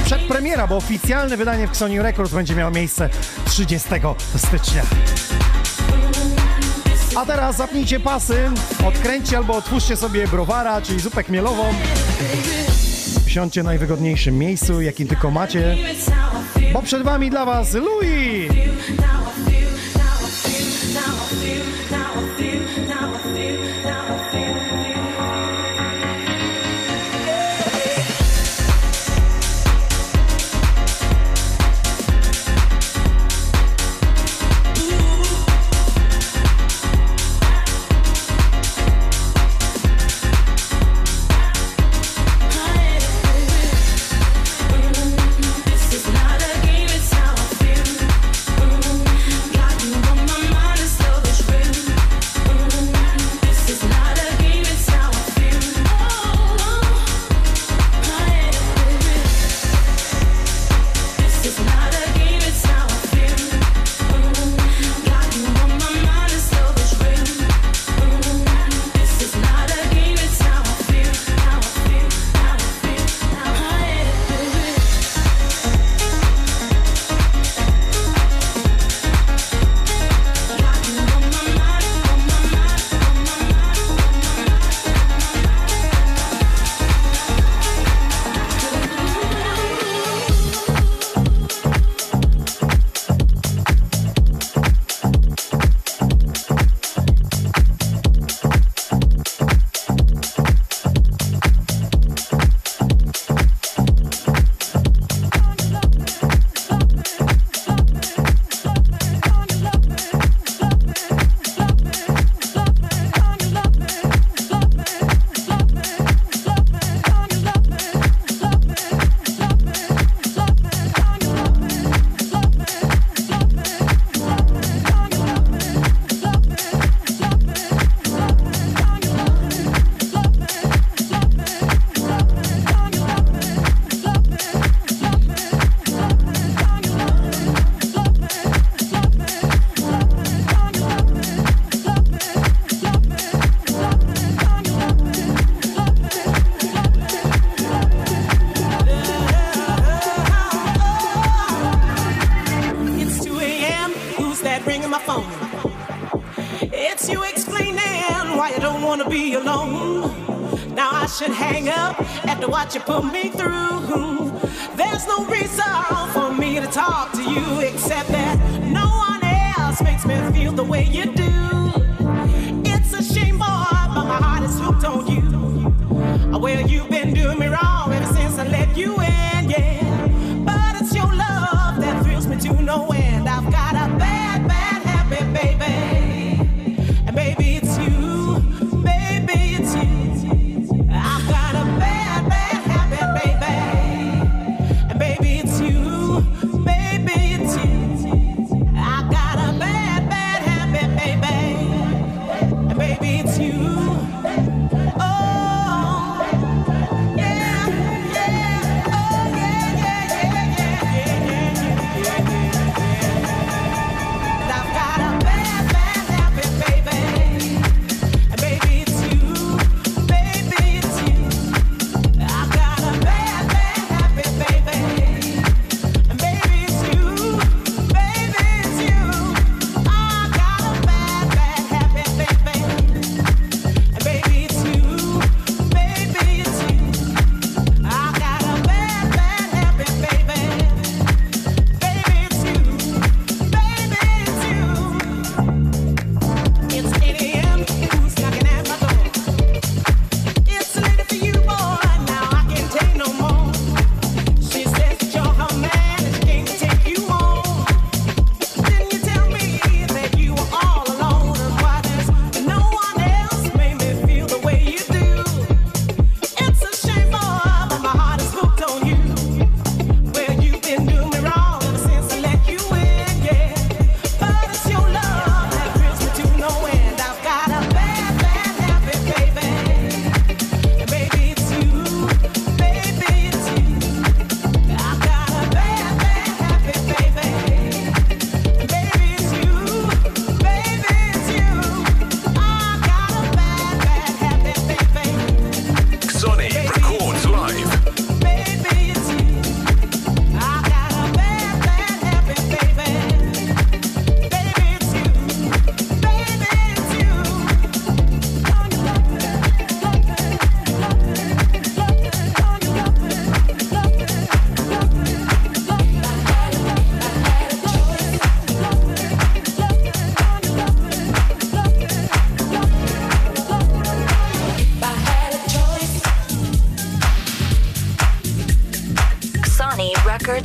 przedpremiera, bo oficjalne wydanie w Sony Records będzie miało miejsce 30 stycznia. A teraz zapnijcie pasy, odkręćcie albo otwórzcie sobie browara, czyli zupę chmielową. Siądźcie w najwygodniejszym miejscu, jakim tylko macie, bo przed wami dla was Louis!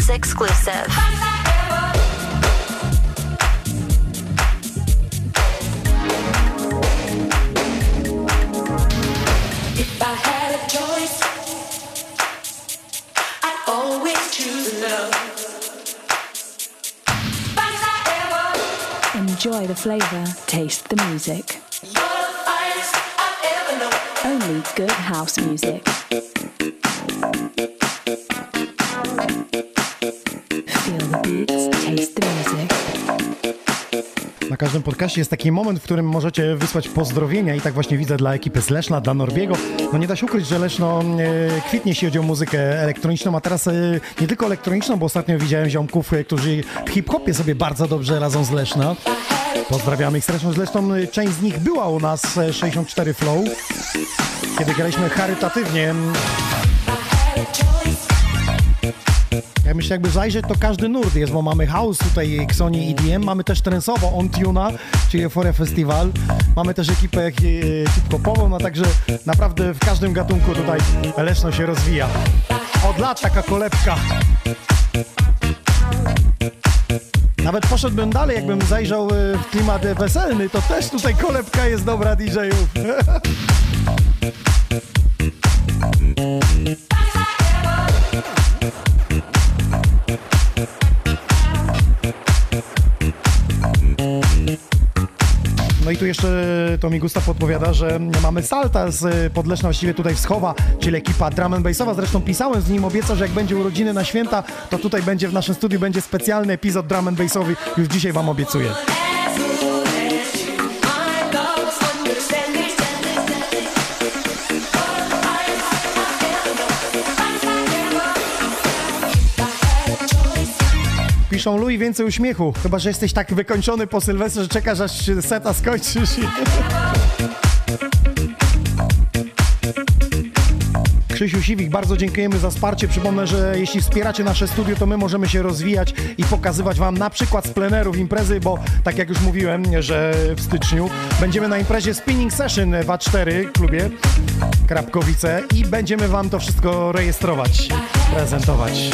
Beats exclusive. If I had a choice, I'd always choose love. Enjoy the flavor, taste the music. Only good house music. Podcaście jest taki moment, w którym możecie wysłać pozdrowienia i tak właśnie widzę dla ekipy z Leszna, dla Norbiego. No nie da się ukryć, że Leszno e, kwitnie, jeśli chodzi o muzykę elektroniczną, a teraz e, nie tylko elektroniczną, bo ostatnio widziałem ziomków, e, którzy w hip-hopie sobie bardzo dobrze radzą z Leszna. Pozdrawiamy ich zresztą. Zresztą część z nich była u nas e, 64 Flow, kiedy graliśmy charytatywnie. Ja myślę, jakby zajrzeć, to każdy nurt jest, bo mamy house tutaj, Xoni EDM, mamy też trensowo On Tuna, czyli Euphoria Festival, mamy też ekipę e, hip-hopową, no także naprawdę w każdym gatunku tutaj Leszno się rozwija. Od lat taka kolebka. Nawet poszedłbym dalej, jakbym zajrzał e, w klimat e, weselny, to też tutaj kolebka jest dobra DJ-ów. [laughs] jeszcze to mi Gustaw podpowiada, że mamy Salta z Podleszna, właściwie tutaj wschowa, czyli ekipa drum and bassowa. Zresztą pisałem z nim, obiecał, że jak będzie urodziny na święta, to tutaj będzie w naszym studiu będzie specjalny epizod drum and bassowy. Już dzisiaj wam obiecuję. Piszą Louis więcej uśmiechu. Chyba, że jesteś tak wykończony po Sylwestrze, że czekasz aż seta skończysz. Krzysiu Siwik, bardzo dziękujemy za wsparcie. Przypomnę, że jeśli wspieracie nasze studio, to my możemy się rozwijać i pokazywać Wam na przykład z plenerów imprezy, bo tak jak już mówiłem, że w styczniu będziemy na imprezie Spinning Session w A4 klubie Krapkowice i będziemy Wam to wszystko rejestrować, prezentować.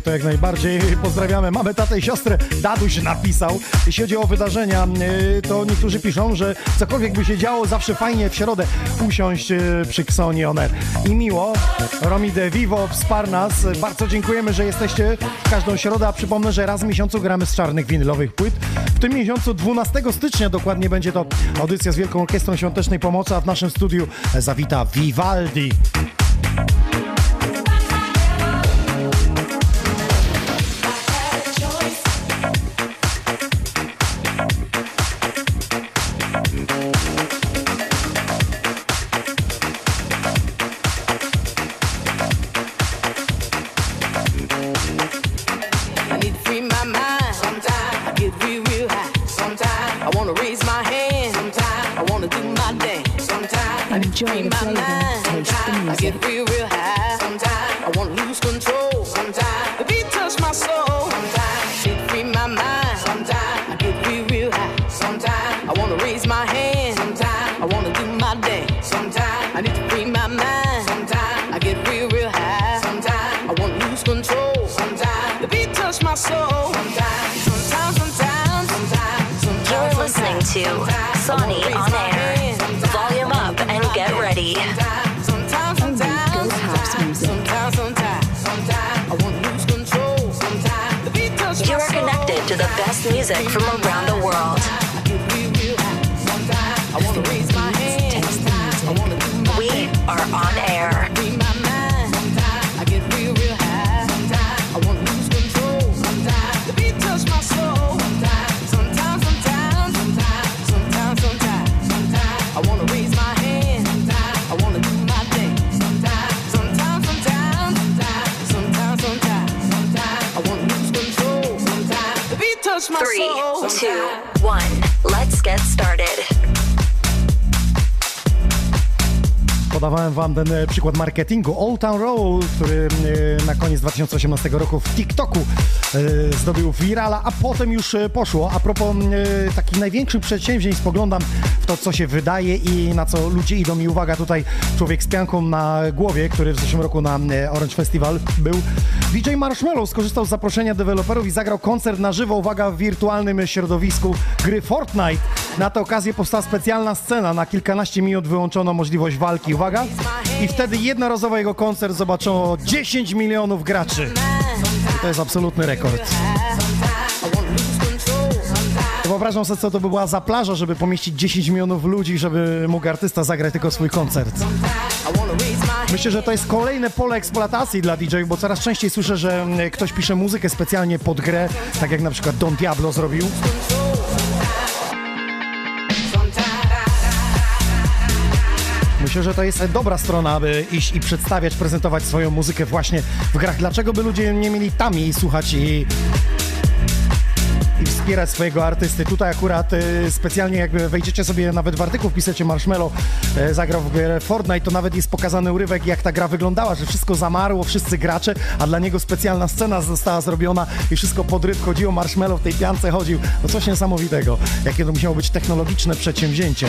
To jak najbardziej pozdrawiamy. Mamy tatę i siostrę. Daduś napisał. Jeśli chodzi o wydarzenia, e, to niektórzy piszą, że cokolwiek by się działo, zawsze fajnie w środę usiąść e, przy Xoni On Air. I miło, Romi de Vivo wsparł nas. Bardzo dziękujemy, że jesteście w każdą środę, a przypomnę, że raz w miesiącu gramy z czarnych winylowych płyt. W tym miesiącu 12 stycznia dokładnie będzie to audycja z Wielką Orkiestrą Świątecznej Pomocy, a w naszym studiu zawita Vivaldi. Podawałem wam ten e, przykład marketingu Old Town Road, który e, na koniec 2018 roku w TikToku e, zdobył virala, a potem już poszło. A propos takich największych przedsięwzięć, spoglądam w to, co się wydaje i na co ludzie idą. I uwaga, tutaj człowiek z pianką na głowie, który w zeszłym roku na Orange Festival był. DJ Marshmallow skorzystał z zaproszenia deweloperów i zagrał koncert na żywo, uwaga, w wirtualnym środowisku gry Fortnite. Na tę okazję powstała specjalna scena, na kilkanaście minut wyłączono możliwość walki, uwaga. I wtedy jednorazowo jego koncert zobaczyło 10 milionów graczy. I to jest absolutny rekord. Wyobrażam sobie, co to by była za plaża, żeby pomieścić 10 milionów ludzi, żeby mógł artysta zagrać tylko swój koncert. Myślę, że to jest kolejne pole eksploatacji dla DJ-ów, bo coraz częściej słyszę, że mm, ktoś pisze muzykę specjalnie pod grę, tak jak na przykład Don Diablo zrobił. Myślę, że to jest dobra strona, aby iść i przedstawiać, prezentować swoją muzykę właśnie w grach. Dlaczego by ludzie nie mieli tam jej słuchać i wspierać swojego artysty? Tutaj akurat e, specjalnie jakby wejdziecie sobie nawet w artykuł, wpiszecie Marshmallow, e, zagrał w grę Fortnite, to nawet jest pokazany urywek, jak ta gra wyglądała, że wszystko zamarło, wszyscy gracze, a dla niego specjalna scena została zrobiona i wszystko pod ryb chodziło, Marshmallow w tej piance chodził. No coś niesamowitego. Jakie to musiało być technologiczne przedsięwzięcie.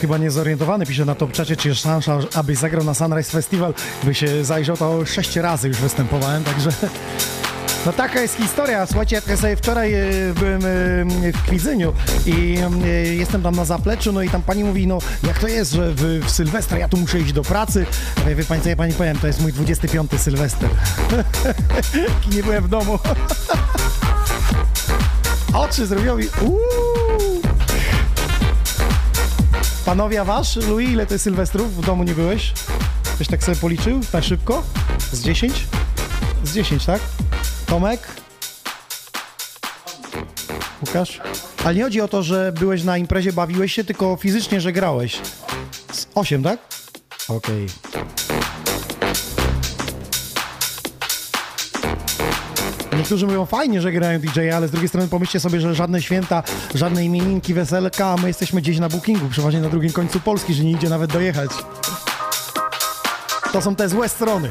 Chyba niezorientowany pisze na top czacie, czy jest szansa, abyś zagrał na Sunrise Festival. By się zajrzał, to sześć razy już występowałem, także... [laughs] No taka jest historia. Słuchajcie, ja sobie wczoraj e, byłem e, w Kwidzyniu i e, jestem tam na zapleczu, no i tam pani mówi, no jak to jest, że w, w Sylwestra ja tu muszę iść do pracy. Ja wie pani co ja pani powiem, to jest mój 25 Sylwester. [laughs] Nie byłem w domu. [laughs] Oczy zrobiło mi... Uuu. Panowie, wasz? Louis, ile ty Sylwestrów w domu nie byłeś? Ktoś tak sobie policzył? Tak szybko? Z 10? Z 10, tak? Tomek? Łukasz? Ale nie chodzi o to, że byłeś na imprezie, bawiłeś się, tylko fizycznie, że grałeś. Z 8, tak? Okej. Niektórzy mówią fajnie, że grają DJ, ale z drugiej strony pomyślcie sobie, że żadne święta, żadne imieninki, weselka, a my jesteśmy gdzieś na bookingu, przeważnie na drugim końcu Polski, że nie idzie nawet dojechać. To są te złe strony.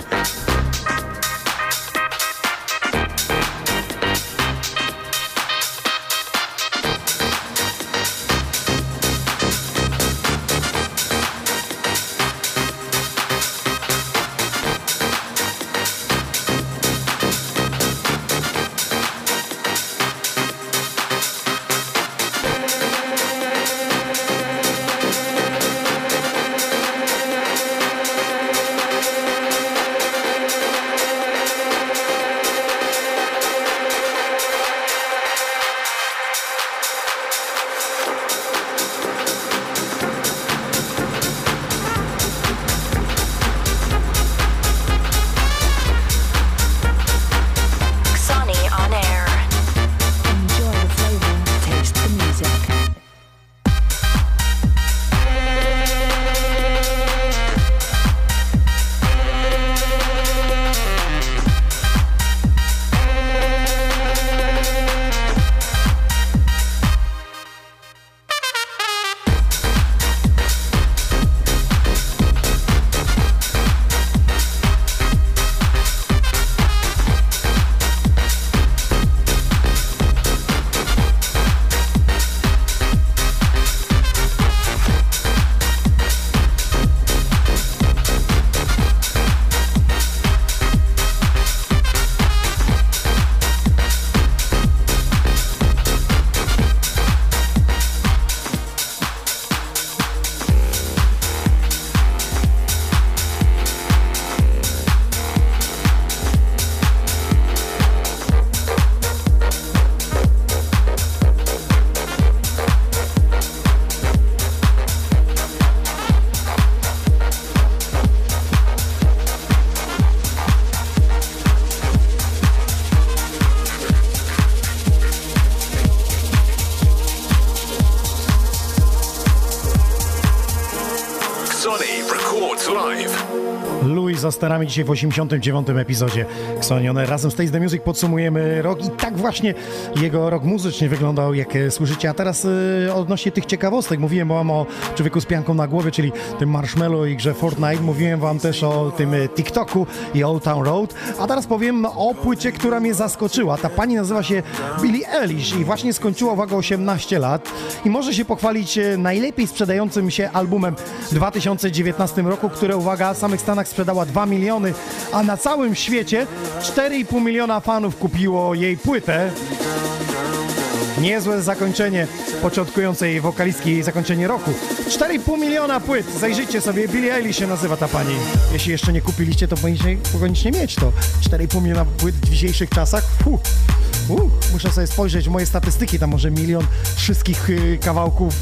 Za starami dzisiaj w 89. epizodzie Xonione. Razem z Taste the Music podsumujemy rok i tak właśnie jego rok muzycznie wyglądał, jak e, słyszycie. A teraz e, odnośnie tych ciekawostek. Mówiłem wam o człowieku z pianką na głowie, czyli tym Marshmallow i grze Fortnite. Mówiłem wam też o tym e, TikToku i Old Town Road. A teraz powiem o płycie, która mnie zaskoczyła. Ta pani nazywa się Billie Eilish i właśnie skończyła, uwaga, 18 lat i może się pochwalić najlepiej sprzedającym się albumem w 2019 roku, które, uwaga, w samych Stanach sprzedała 2 miliony, a na całym świecie 4,5 miliona fanów kupiło jej płytę. Niezłe zakończenie początkującej wokalistki, zakończenie roku. 4,5 miliona płyt, zajrzyjcie sobie, Billie Eilish się nazywa ta pani. Jeśli jeszcze nie kupiliście, to powinniście, mieć to. 4,5 miliona płyt w dzisiejszych czasach. Fuh. Uh, muszę sobie spojrzeć w moje statystyki, tam może milion wszystkich y, kawałków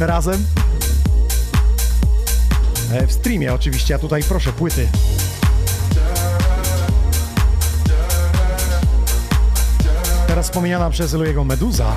y, razem. E, w streamie oczywiście, a tutaj proszę, płyty. Teraz wspomniana przez Louiego Meduza.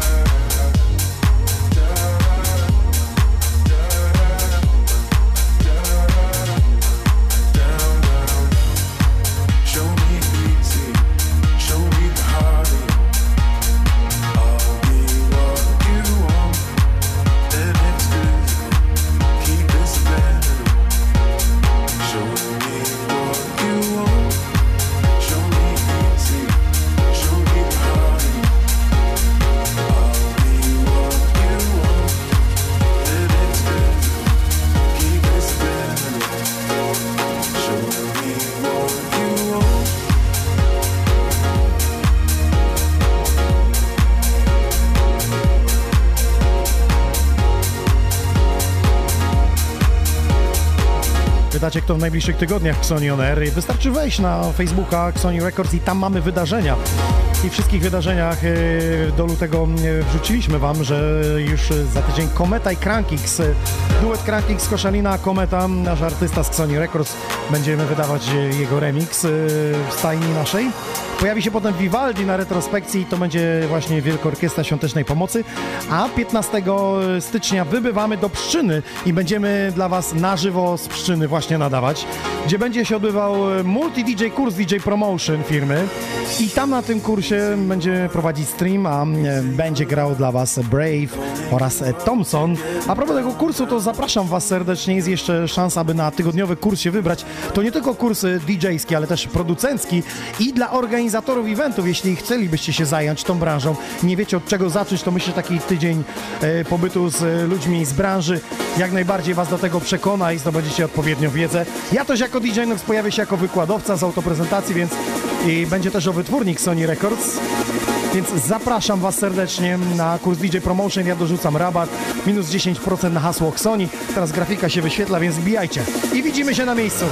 Kto w najbliższych tygodniach. Xoni On Air, wystarczy wejść na Facebooka Xoni Records i tam mamy wydarzenia. I wszystkich wydarzeniach e, do lutego e, wrzuciliśmy Wam, że już za tydzień Kometa i Crankix, e, duet Crankix, Koszalina, Kometa, nasz artysta z Xoni Records, będziemy wydawać e, jego remix w stajni naszej. Pojawi się potem Vivaldi na retrospekcji, to będzie właśnie Wielka Orkiestra Świątecznej Pomocy, a 15 stycznia wybywamy do Pszczyny i będziemy dla Was na żywo z Pszczyny właśnie nadawać, gdzie będzie się odbywał e, multi-DJ kurs DJ Promotion firmy i tam na tym kursie będzie prowadzić stream, a e, będzie grał dla Was Brave oraz e, Thompson. A propos tego kursu, to zapraszam Was serdecznie, jest jeszcze szansa, aby na tygodniowy kurs się wybrać. To nie tylko kurs DJ-ski, ale też producencki i dla organizatorów eventów, jeśli chcielibyście się zająć tą branżą, nie wiecie od czego zacząć, to myślę, taki tydzień pobytu z ludźmi z branży jak najbardziej Was do tego przekona i zdobędziecie odpowiednią wiedzę. Ja też jako DJ Nox pojawię się jako wykładowca z autoprezentacji, więc i będzie też o wytwórnik Sony Records. Więc zapraszam Was serdecznie na kurs DJ Promotion. Ja dorzucam rabat minus 10% na hasło Sony. Teraz grafika się wyświetla, więc wbijajcie. I widzimy się na miejscu.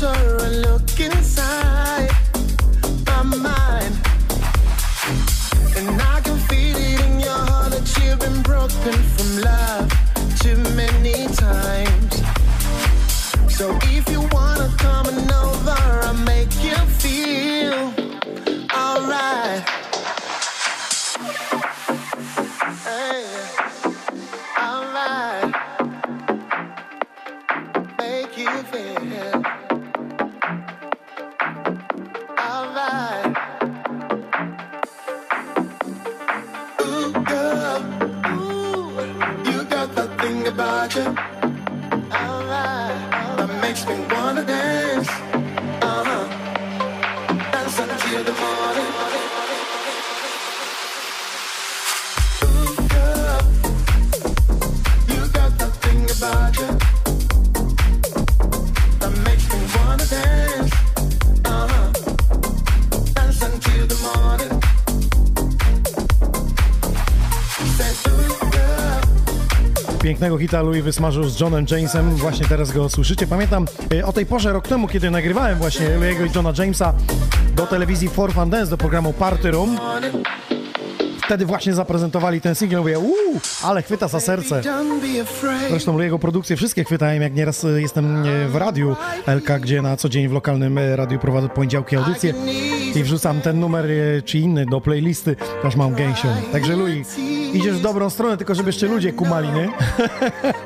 sun Pięknego hita Louis wysmażył z Johnem Jamesem, właśnie teraz go słyszycie. Pamiętam e, o tej porze rok temu, kiedy nagrywałem właśnie Louis'ego i Johna Jamesa do telewizji For Fun Dance, do programu Party Room. Wtedy właśnie zaprezentowali ten singiel, mówię, uuu, ale chwyta za serce. Zresztą jego produkcje wszystkie chwytałem, jak nieraz e, jestem e, w radiu LK, gdzie na co dzień w lokalnym radiu prowadzę poniedziałki audycje i wrzucam ten numer czy inny do playlisty, aż mam gęsią. Także Louis, idziesz w dobrą stronę, tylko żeby jeszcze ludzie kumali, nie?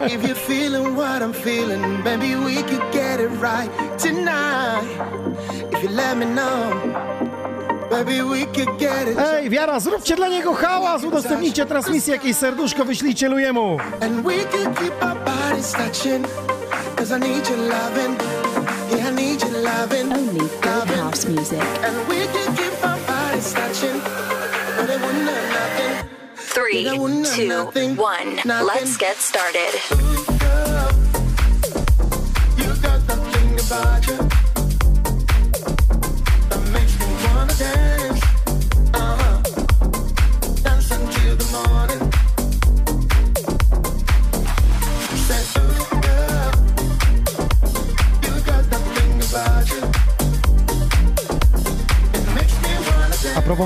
If you're feeling what I'm feeling, baby, we could get it right tonight. If you let me know. Ej, Wiara, zróbcie dla niego hałas, udostępnijcie transmisję, jakieś serduszko wyślijcie Lujemu. And we could keep Three, two, one. Let's get started.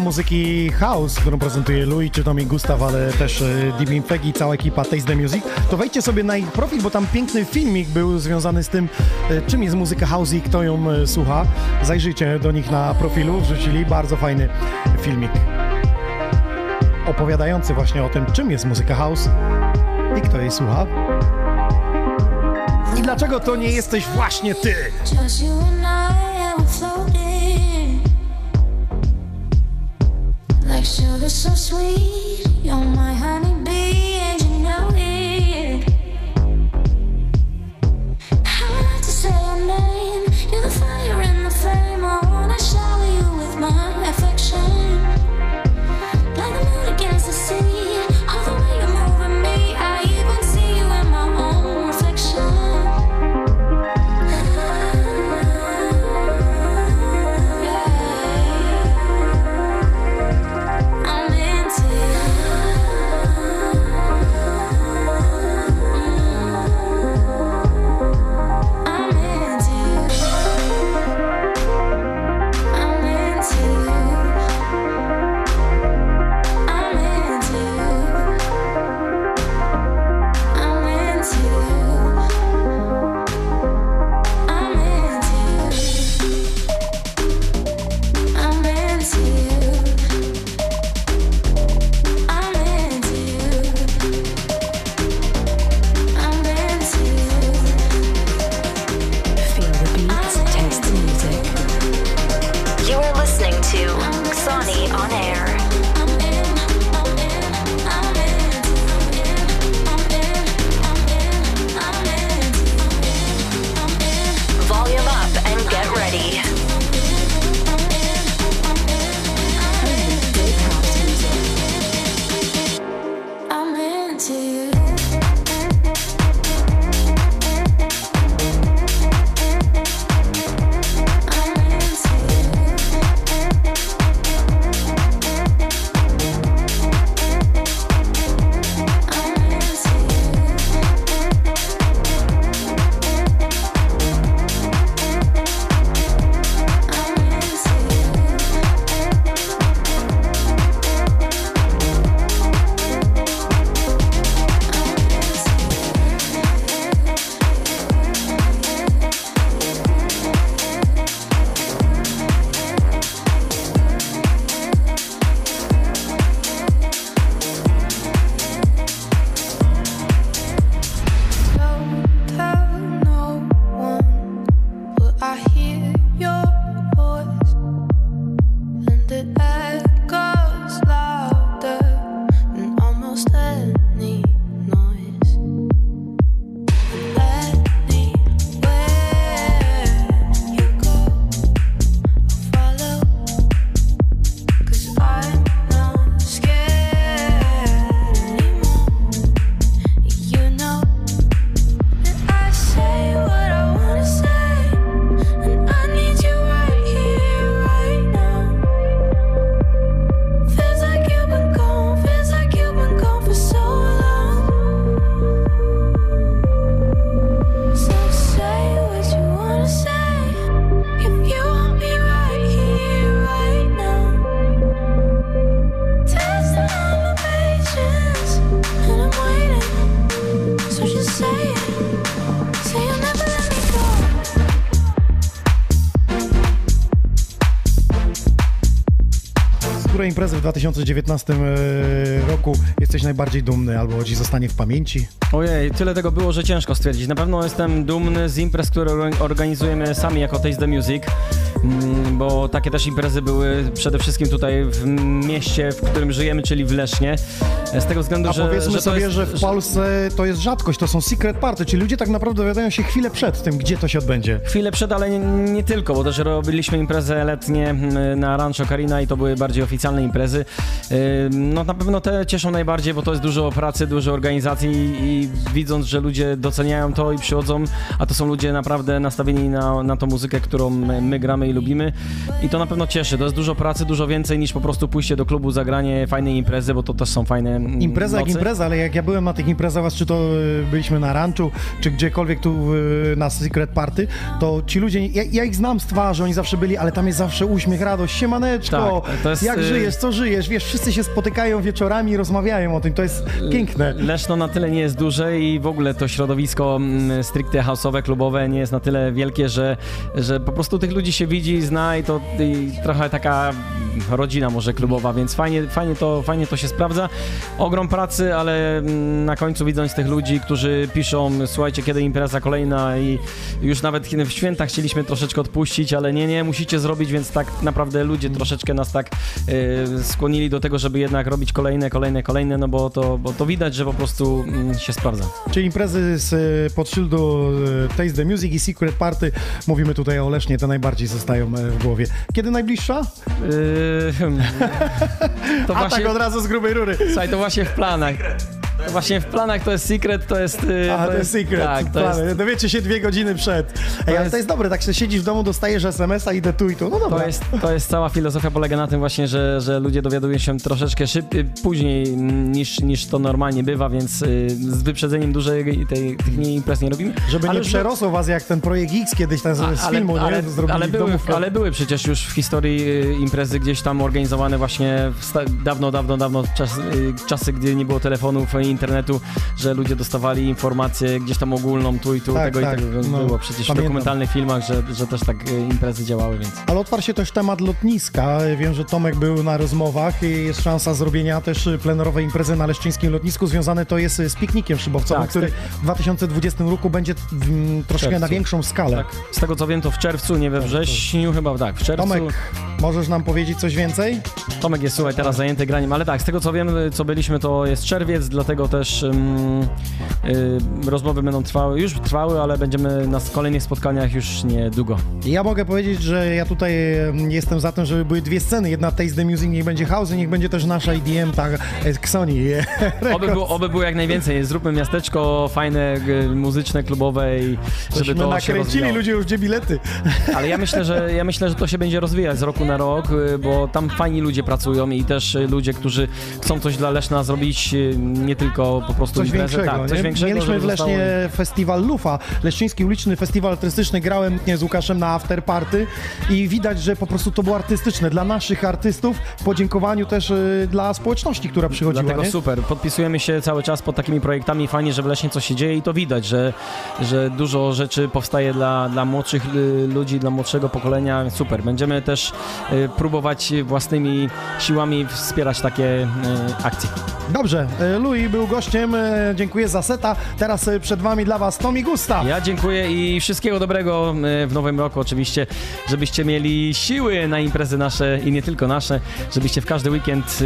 Muzyki house, którą prezentuje Louis, czy Tommy Gustav, ale też e, Dibin Fegi, cała ekipa Taste the Music, to wejdźcie sobie na ich profil, bo tam piękny filmik był związany z tym, e, czym jest muzyka house i kto ją e, słucha. Zajrzyjcie do nich na profilu, wrzucili bardzo fajny filmik opowiadający właśnie o tym, czym jest muzyka house i kto jej słucha. I dlaczego to nie jesteś właśnie ty? Sugar so sweet. You're my honey. Imprezy w 2019 e, roku jesteś najbardziej dumny albo ci zostanie w pamięci? Ojej, tyle tego było, że ciężko stwierdzić. Na pewno jestem dumny z imprez, które or- organizujemy sami jako Taste the Music, bo takie też imprezy były przede wszystkim tutaj w mieście, w którym żyjemy, czyli w Lesznie. Z tego względu, A że, powiedzmy że to sobie, jest, że w Polsce to jest rzadkość, to są secret party, czyli ludzie tak naprawdę dowiadają się chwilę przed tym, gdzie to się odbędzie. Chwilę przed, ale nie, nie tylko, bo też robiliśmy imprezy letnie mm, na Rancho Carina i to były bardziej oficjalne imprezy. No na pewno te cieszą najbardziej, bo to jest dużo pracy, dużo organizacji i widząc, że ludzie doceniają to i przychodzą, a to są ludzie naprawdę nastawieni na, na tą muzykę, którą my, my gramy i lubimy i to na pewno cieszy. To jest dużo pracy, dużo więcej niż po prostu pójście do klubu, zagranie fajnej imprezy, bo to też są fajne mm, Impreza jak nocy. impreza, ale jak ja byłem na tych imprezach, czy to y, byliśmy na ranchu, czy gdziekolwiek tu na Secret Party, to ci ludzie, ja, ja ich znam z twarzy, oni zawsze byli, ale tam jest zawsze uśmiech, radość, siemaneczko, Tak, jest, jak y, żyjesz, co żyjesz, wiesz, wszyscy się spotykają wieczorami, rozmawiają o tym, to jest piękne. Leszno na tyle nie jest duże i w ogóle to środowisko mm, stricte house'owe, klubowe nie jest na tyle wielkie, że, że po prostu tych ludzi się widzi, zna i to i trochę taka rodzina może klubowa, więc fajnie, fajnie, to, fajnie to się sprawdza. Ogrom pracy, ale mm, na końcu widząc tych ludzi, którzy piszą, słuchajcie, kiedy impreza kolejna i już nawet w święta chcieliśmy troszeczkę odpuścić, ale nie, nie, musicie zrobić, więc tak naprawdę ludzie troszeczkę nas tak y, skłonili do tego, żeby jednak robić kolejne, kolejne, kolejne, no bo to, bo to widać, że po prostu mm, się sprawdza. Czyli imprezy z e, pod szyldu e, Taste the Music i Secret Party, mówimy tutaj o Lesznie, te najbardziej zostają e, w głowie. Kiedy najbliższa? Yy. [laughs] to A tak od razu z grubej rury. Słuchaj, to właśnie w planach. To właśnie w planach to jest secret, to jest... yy, A, to jest secret. Tak, to plany. jest, Dowiecie się dwie godziny przed. Ej, ale jest- to jest dobre, tak się siedzisz w domu, dostajesz SMS-a, idę tu i tu. No dobra. to, jest, to jest cała filozofia polega na tym właśnie, że, że ludzie dowiadują się troszeczkę szybciej, później niż, niż to normalnie bywa, więc yy, z wyprzedzeniem dłużej tej, tych nie imprez nie robimy. Żeby Ale nie przerosło was jak ten projekt X kiedyś tam z, ale, filmu, ale, nie? Ale, w były, ale były przecież już w historii y, imprezy gdzieś tam organizowane właśnie dawno, dawno, dawno czas, y, czasy, gdy nie było telefonów i internetu, że ludzie dostawali informację gdzieś tam ogólną tu i tu, Tak, tego tak, i tego no, było przecież pamiętam. w dokumentalnych filmach, że, że też tak y, imprezy działały, więc... Ale otwarł się też temat lotniska. Wiem, że Tomek był na rozmowach i jest szansa zrobienia też plenerowej imprezy na Leszczyńskim lotnisku. Związane to jest z piknikiem szybowcowym, Tak, który w 2020 roku będzie w, troszkę na większą skalę. Tak. Z tego co wiem, to w czerwcu, nie we wrześniu, chyba tak, w czerwcu. Tomek, możesz nam powiedzieć coś więcej? Tomek jest, słuchaj, teraz zajęty graniem, ale tak, z tego co wiem, co byliśmy, to jest czerwiec, dlatego też y, rozmowy będą trwały, już trwały, ale będziemy na kolejnych spotkaniach już niedługo. Ja mogę powiedzieć, że ja tutaj em, jestem za tym, żeby były dwie sceny. Jedna Taste the Music, niech będzie house, niech będzie też nasza EDM, ta e, Xoni. [laughs] Oby było, oby było jak najwięcej, zróbmy miasteczko fajne, muzyczne, klubowe i żeby Żeśmy to się nakręcili ludzie już gdzie bilety. [laughs] Ale ja myślę, że ja myślę, że to się będzie rozwijać z roku na rok, y, bo tam fajni ludzie pracują i też y, ludzie, którzy chcą coś dla Leszna zrobić, nie tylko po prostu Coś imprezę, większego, tak, coś większego. Mieliśmy w Lesznie zostało- festiwal Lufa, Leszczyński Uliczny Festiwal Artystyczny. Grałem nie, z Łukaszem na afterparty i widać, że po prostu to było artystyczne. Dla naszych artystów, w podziękowaniu też y, dla społeczności, która przychodziła. Dlatego nie? super. Podpisujemy się cały czas pod takimi projektami. Fajnie, że w Lesznie coś się dzieje i to widać, że, że dużo rzeczy powstaje dla, dla młodszych y, ludzi, dla młodszego pokolenia. Super. Będziemy też y, próbować własnymi siłami wspierać takie y, akcje. Dobrze, y, Był gościem, y, dziękuję za seta. Teraz y, przed wami dla was Tomi Gusta. Ja dziękuję i wszystkiego dobrego y, w nowym roku oczywiście, żebyście mieli siły na imprezy nasze i nie tylko nasze, żebyście w każdy weekend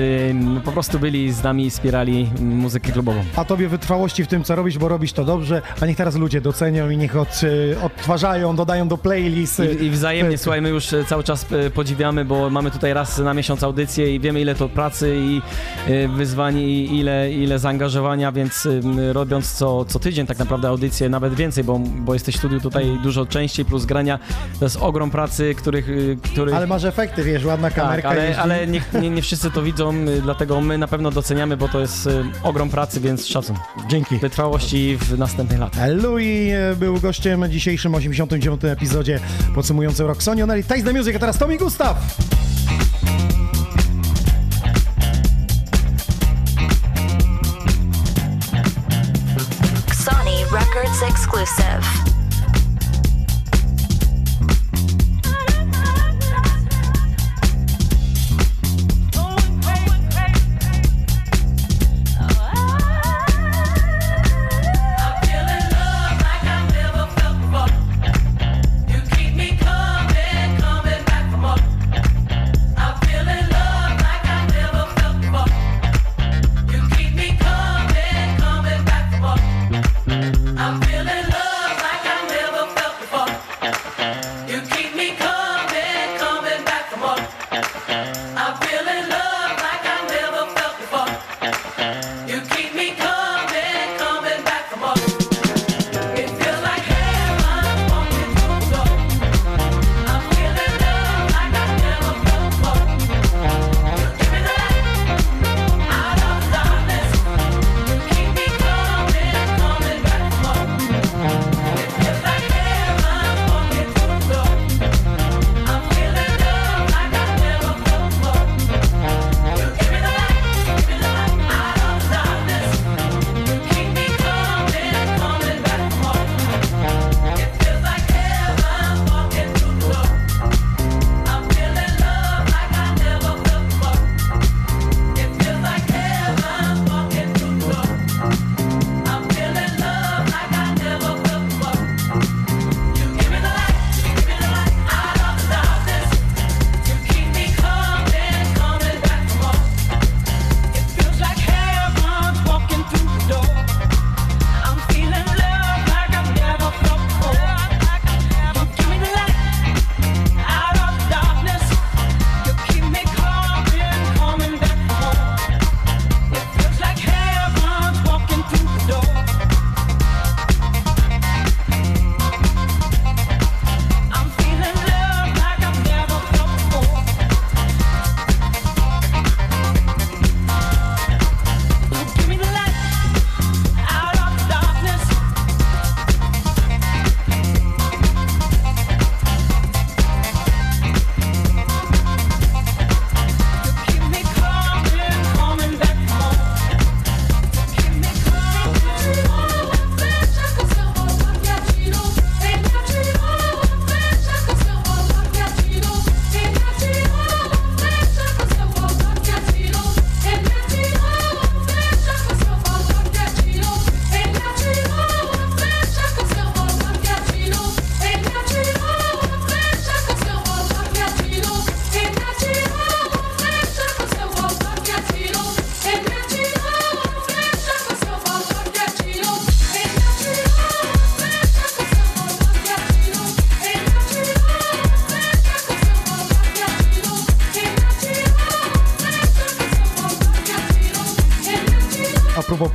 po prostu byli z nami i wspierali muzykę klubową. A tobie wytrwałości w tym, co robisz, bo robisz to dobrze, a niech teraz ludzie docenią i niech od, odtwarzają, dodają do playlist. I, I wzajemnie, słuchaj, my już e, cały czas e, podziwiamy, bo mamy tutaj raz na miesiąc audycję i wiemy ile to pracy i e, wyzwań i ile, ile zaangażowania, więc robiąc co, co tydzień tak naprawdę audycję, nawet więcej, bo, bo jesteś w studiu tutaj dużo częściej, plus grania, to jest ogrom pracy, których... e, których Ale masz efekty, wiesz, ładna tak, kamerka ale, jeździ. ale nie, nie, nie wszyscy to widzą, e, dlatego my na pewno doceniamy, bo to jest e, ogrom pracy, więc szacun. Dzięki. Wytrwałości w następnych latach. Louis był gościem w dzisiejszym 89. epizodzie podsumującym rok Sony Oneli Taste the Music, a teraz Tomi Gustaw. Exclusive.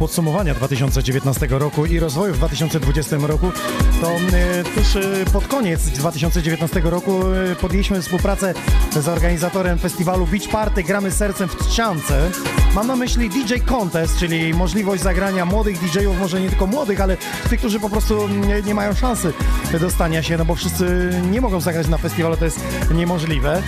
Podsumowania 2019 roku i rozwoju w 2020 roku, to e, tuż e, pod koniec 2019 roku e, podjęliśmy współpracę z organizatorem festiwalu Beach Party Gramy Sercem w Trzciance. Mam na myśli DJ Contest, czyli możliwość zagrania młodych DJ-ów, może nie tylko młodych, ale tych, którzy po prostu nie, nie mają szansy dostania się, no bo wszyscy nie mogą zagrać na festiwalu, to jest niemożliwe.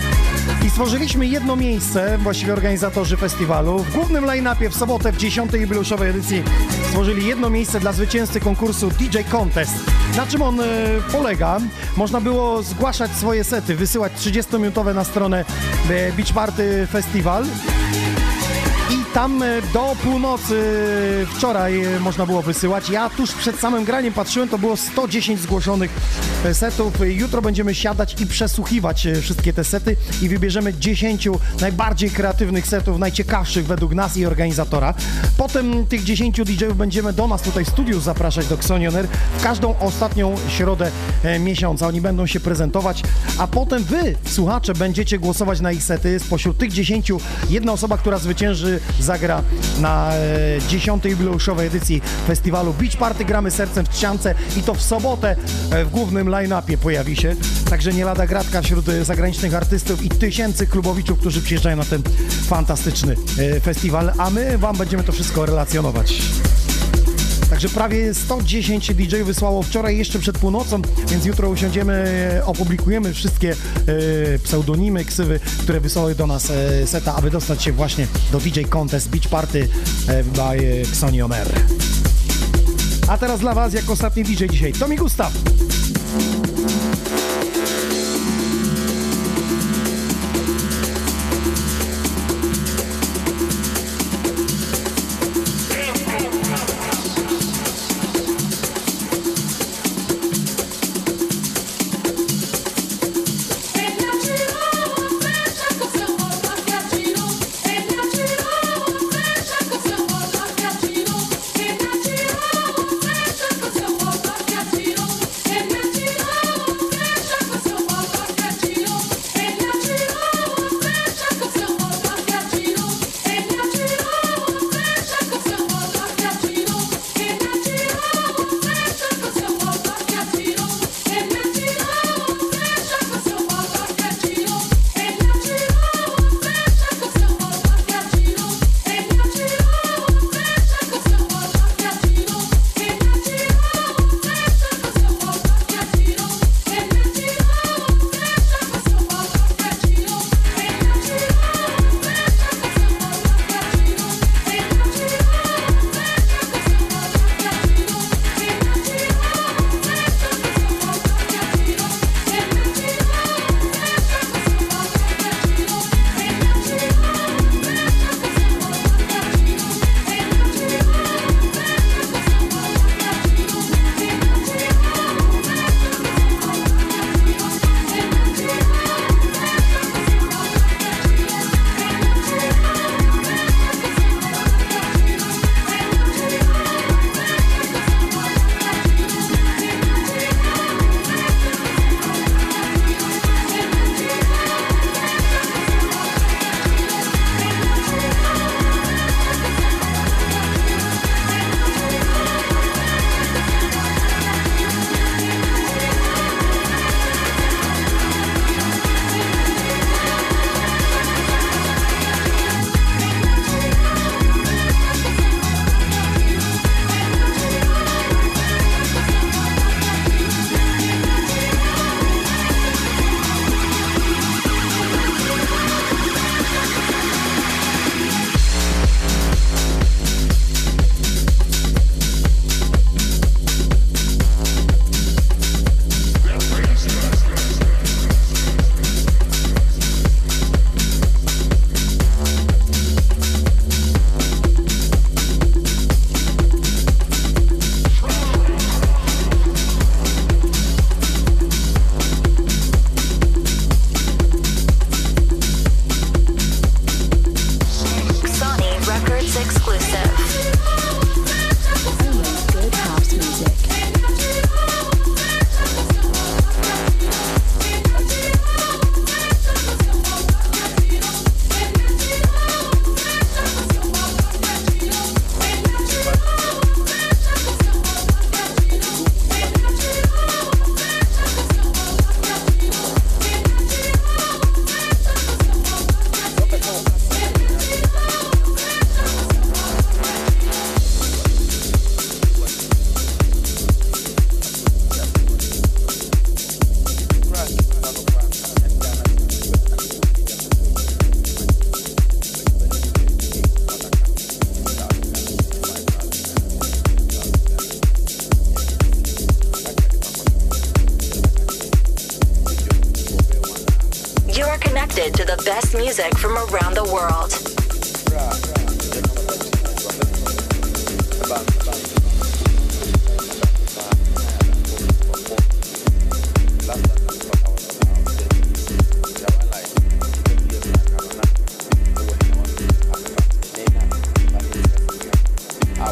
I stworzyliśmy jedno miejsce, właściwie organizatorzy festiwalu. W głównym line-upie w sobotę w 10. jubileuszowej edycji stworzyli jedno miejsce dla zwycięzcy konkursu DJ Contest. Na czym on e, polega? Można było zgłaszać swoje sety, wysyłać 30-minutowe na stronę e, Beach Party Festival. Tam e, do północy wczoraj można było wysyłać. Ja tuż przed samym graniem patrzyłem, to było 110 zgłoszonych setów. Jutro będziemy siadać i przesłuchiwać e, wszystkie te sety i wybierzemy 10 najbardziej kreatywnych setów, najciekawszych według nas i organizatora. Potem tych 10 DJ-ów będziemy do nas tutaj w studiu zapraszać do Xonioner w każdą ostatnią środę e, miesiąca. Oni będą się prezentować, a potem wy, słuchacze, będziecie głosować na ich sety. Spośród tych 10 jedna osoba, która zwycięży, zagra na e, 10. jubileuszowej edycji festiwalu Beach Party Gramy Sercem w Trzciance i to w sobotę e, w głównym line-upie pojawi się. Także nie lada gratka wśród e, zagranicznych artystów i tysięcy klubowiczów, którzy przyjeżdżają na ten fantastyczny e, festiwal, a my wam będziemy to wszystko relacjonować. Także prawie 110 DJ wysłało wczoraj jeszcze przed północą, więc jutro usiądziemy, e, opublikujemy wszystkie e, pseudonimy, ksywy, które wysłały do nas e, seta, aby dostać się właśnie do DJ Contest Beach Party e, by e, Xoni On Air. A teraz dla Was, jako ostatni DJ dzisiaj, Tomi Gustaw.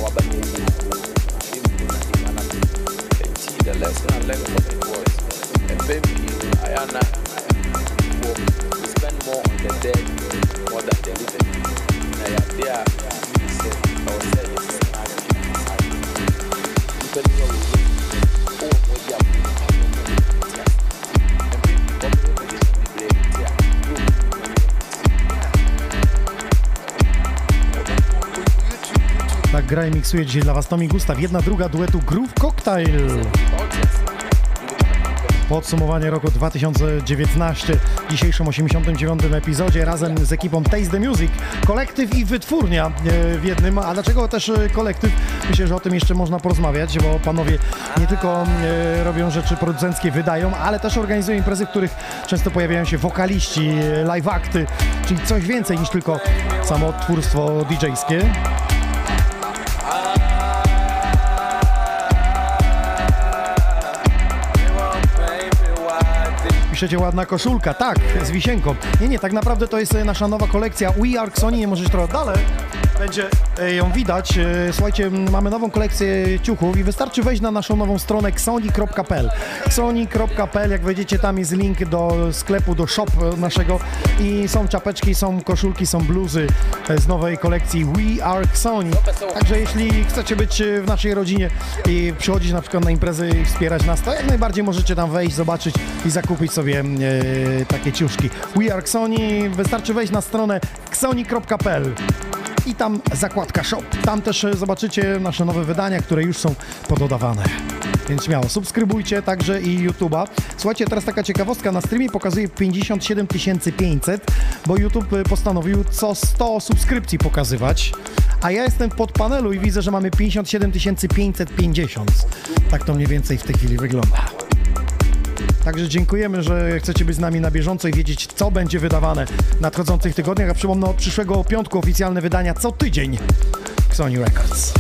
The I miksuje dzisiaj dla Was Tomi Gustaw. Jedna, druga duetu Groove Cocktail. Podsumowanie roku 2019 w dzisiejszym 89. epizodzie razem z ekipą Taste the Music, kolektyw i wytwórnia e, w jednym. A dlaczego też e, kolektyw? Myślę, że o tym jeszcze można porozmawiać, bo panowie nie tylko e, robią rzeczy producenckie, wydają, ale też organizują imprezy, w których często pojawiają się wokaliści, live akty, czyli coś więcej niż tylko samo twórstwo DJ-skie. Piszecie ładna koszulka, tak, z wisienką. Nie, nie, tak naprawdę to jest e, nasza nowa kolekcja We Are Sony, nie możesz trochę dalej. Będzie e, ją widać. E, Słuchajcie, mamy nową kolekcję ciuchów i wystarczy wejść na naszą nową stronę xoni.pl. xoni.pl, jak wejdziecie tam jest link do sklepu, do shop naszego i są czapeczki, są koszulki, są bluzy z nowej kolekcji We Are Sony. Także jeśli chcecie być e, w naszej rodzinie i przychodzić na przykład na imprezy i wspierać nas, to jak najbardziej możecie tam wejść, zobaczyć i zakupić sobie e, takie ciuszki. We Are Xoni, wystarczy wejść na stronę xoni.pl i tam zakładka shop. Tam też e, zobaczycie nasze nowe wydania, które już są pododawane. Więc śmiało, subskrybujcie także i YouTube'a. Słuchajcie, teraz taka ciekawostka, na streamie pokazuje 57 500, bo YouTube e, postanowił co 100 subskrypcji pokazywać, a ja jestem pod panelu i widzę, że mamy 57 550. Tak to mniej więcej w tej chwili wygląda. Także dziękujemy, że chcecie być z nami na bieżąco i wiedzieć, co będzie wydawane w nadchodzących tygodniach. A przypomnę, od przyszłego piątku oficjalne wydania co tydzień Sony Records.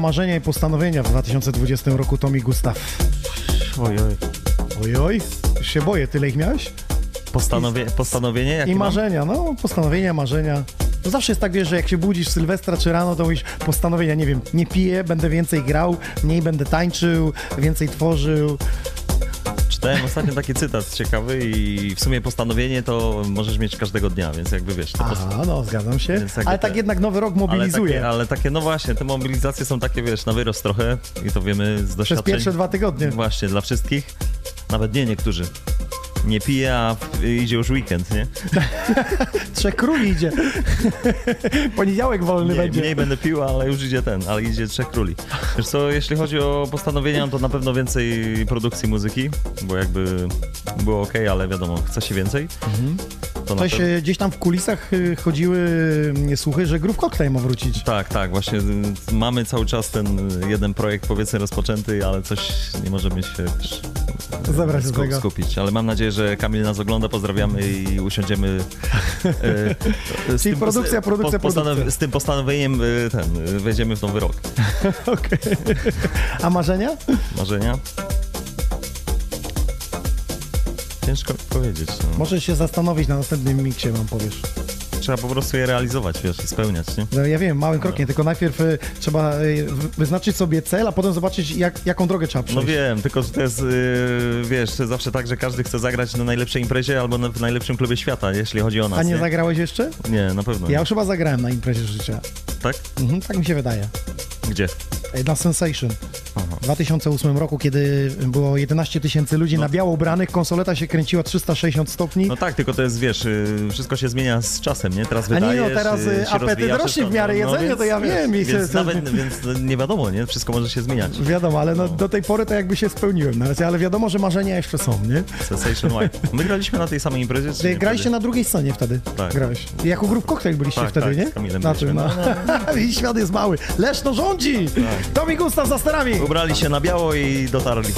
Marzenia i postanowienia w 2020 roku Tomi Gustaw? Ojoj. Ojoj, już się boję, tyle ich miałeś? Postanowie, postanowienie? Jakie I mam? marzenia, no, postanowienia, marzenia. To zawsze jest tak, wiesz, że jak się budzisz Sylwestra czy rano, to mówisz postanowienia, nie wiem, nie piję, będę więcej grał, mniej będę tańczył, więcej tworzył. Czytałem ostatnio taki cytat ciekawy i w sumie postanowienie to możesz mieć każdego dnia, więc jakby wiesz, to Aha, no, zgadzam się. Ale te- tak jednak nowy rok mobilizuje. Ale takie, ale takie, no właśnie, te mobilizacje są takie, wiesz, na wyrost trochę i to wiemy z doświadczeń. pierwsze dwa tygodnie. Właśnie, dla wszystkich. Nawet nie niektórzy. Nie pije, a idzie już weekend, nie? [laughs] Trzech króli idzie. [laughs] Poniedziałek wolny Nie, będzie. mniej będę pił, ale już idzie ten, ale idzie Trzech Króli. Wiesz co, jeśli chodzi o postanowienia, to na pewno więcej produkcji muzyki, bo jakby było ok, ale wiadomo, chce się więcej. To na Coś e, gdzieś tam w kulisach y, chodziły y, słuchy, że Groove Cocktail ma wrócić. Tak, tak, właśnie mamy cały czas ten jeden projekt powiedzmy rozpoczęty, ale coś nie możemy się Zabrać sku- tego. skupić. Ale mam nadzieję, że Kamil nas ogląda, pozdrawiamy i usiądziemy. e, [laughs] z Czyli produkcja, produkcja, produkcja. Z tym postanowieniem e, ten, wejdziemy w nowy rok. [laughs] Okej. A marzenia? Marzenia? Ciężko powiedzieć. No. Możesz się zastanowić na następnym miksie, wam powiesz. Trzeba po prostu je realizować, wiesz, spełniać, nie? No, ja wiem, małym krokiem, tylko najpierw y, trzeba y, wy- wyznaczyć sobie cel, a potem zobaczyć, jak, jaką drogę trzeba przejść. No wiem, tylko że to jest, yy, wiesz, zawsze tak, że każdy chce zagrać na najlepszej imprezie albo na, w najlepszym klubie świata, jeśli chodzi o nas. A nie zagrałeś jeszcze? Nie, na pewno. Ja nie. już chyba zagrałem na imprezie życia. Tak? Mhm, tak mi się wydaje. Gdzie? Ej, Na Sensation. W 2008 roku, kiedy było 11 tysięcy ludzi na biało ubranych, konsoleta się kręciła 360 stopni. No tak, tylko to jest, wiesz, yy, wszystko się zmienia z czasem, nie? Teraz A nie, no, teraz, się apetyt rozwija rośnie w miarę jedzenia, to ja wiem i Więc, nawet, więc no, nie wiadomo, nie? Wszystko może się zmieniać. Wiadomo, ale no, do tej pory to jakby się spełniłem na razie, ale wiadomo, że marzenia jeszcze są, nie? Sensation White. My graliśmy na tej samej imprezie, Ty nie graliście na drugiej scenie wtedy. Tak. Grałeś. Jako grup koktajl byliście Tak, wtedy, tak, nie? z Kamilem na tym, byliśmy. no. [laughs] I świat jest mały. Leszno rządzi! Tomi Gustaw za sterami! Ubrali się na biało i dotarli.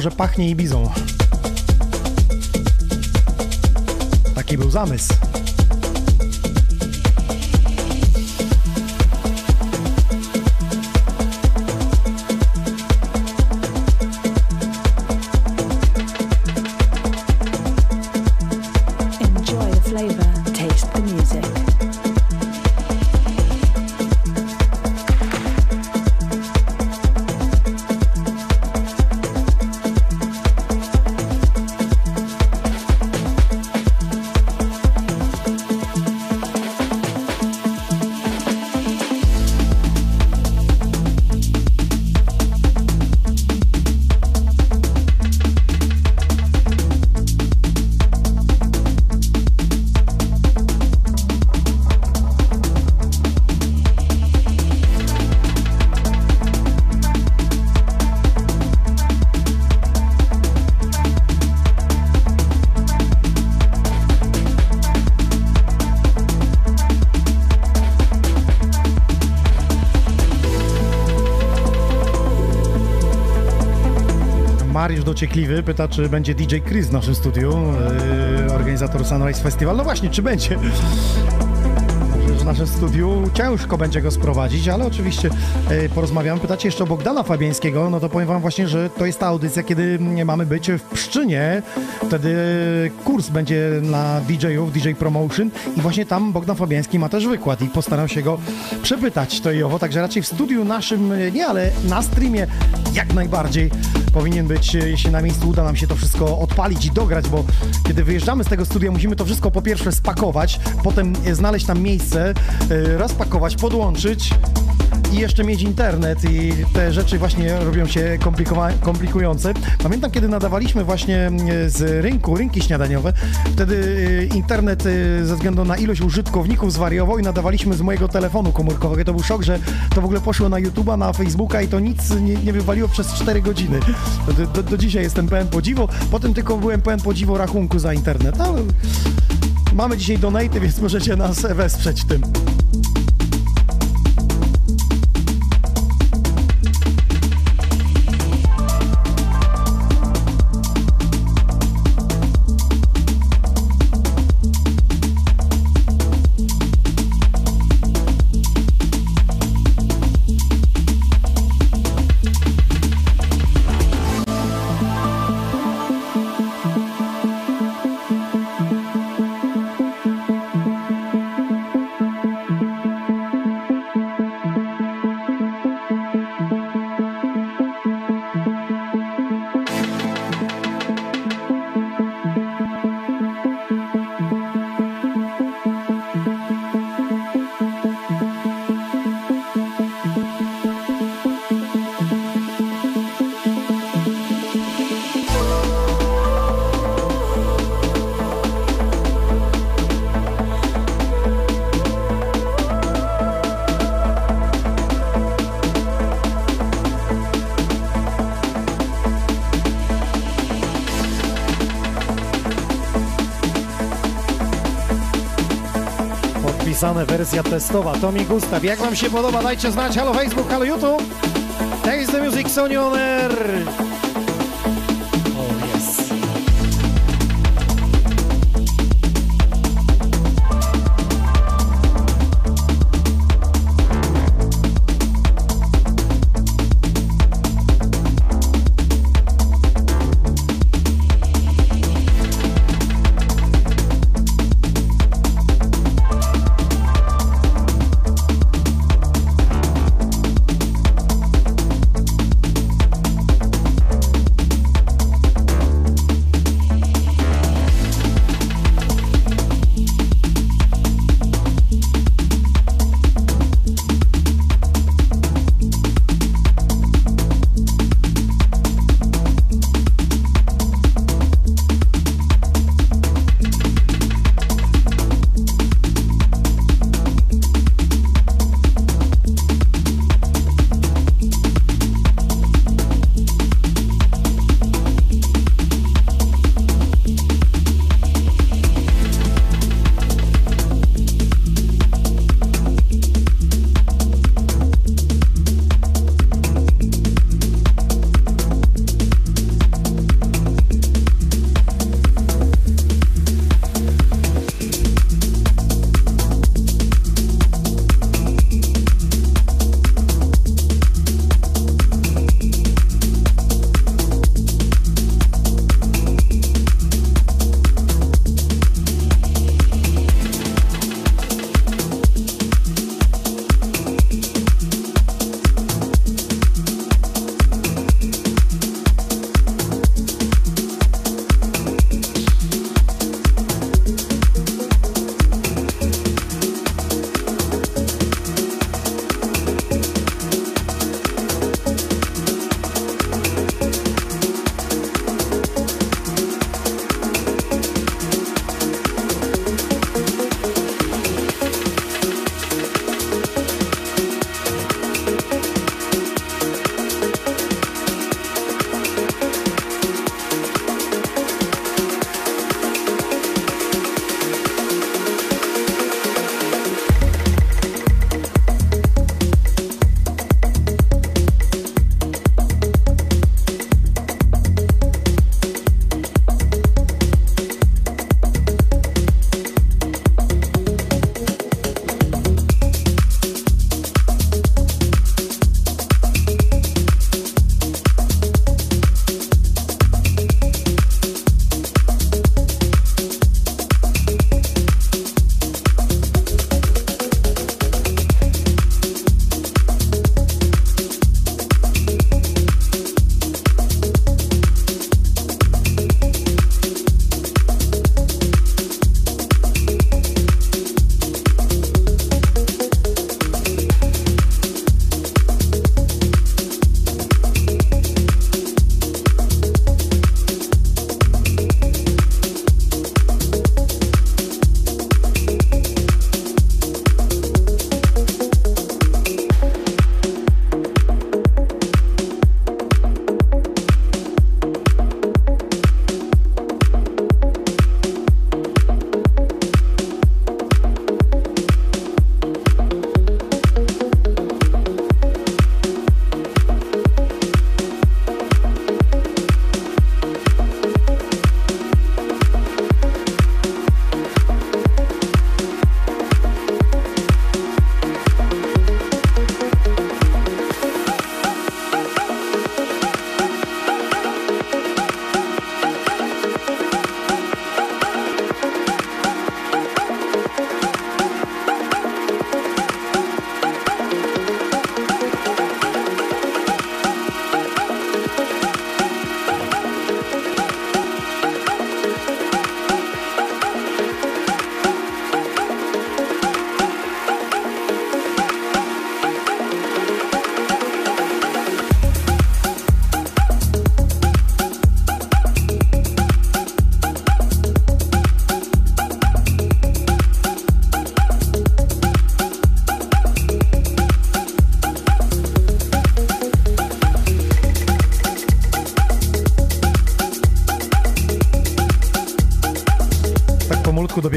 Że pachnie Ibizą. Dociekliwy pyta, czy będzie DJ Chris w naszym studiu, yy, organizator Sunrise Festival. No właśnie, czy będzie? W naszym studiu ciężko będzie go sprowadzić, ale oczywiście e, porozmawiamy. Pytacie jeszcze o Bogdana Fabiańskiego, no to powiem wam właśnie, że to jest ta audycja, kiedy mamy być w Pszczynie. Wtedy kurs będzie dla DJ-ów, DJ Promotion i właśnie tam Bogdan Fabiański ma też wykład i postaram się go przepytać to i owo, także raczej w studiu naszym e, nie, ale na streamie jak najbardziej powinien być, e, jeśli na miejscu uda nam się to wszystko odpalić i dograć, bo kiedy wyjeżdżamy z tego studia, musimy to wszystko po pierwsze spakować, potem e, znaleźć tam miejsce, e, rozpakować, podłączyć i jeszcze mieć internet i te rzeczy właśnie robią się komplikujące. Pamiętam, kiedy nadawaliśmy właśnie e, z rynku, rynki śniadaniowe, wtedy e, internet e, ze względu na ilość użytkowników zwariował i nadawaliśmy z mojego telefonu komórkowego. To był szok, że to w ogóle poszło na YouTube'a, na Facebooka i to nic nie, nie wywaliło przez 4 godziny. Do, do, do dzisiaj jestem pełen podziwu, potem tylko byłem pełen podziwu rachunku za internet, mamy dzisiaj donaty, więc możecie nas wesprzeć w tym. Wersja testowa. Tomi Gustaw. Jak wam się podoba? Dajcie znać. Halo Facebook, halo YouTube. Taste the Music Sony On Air.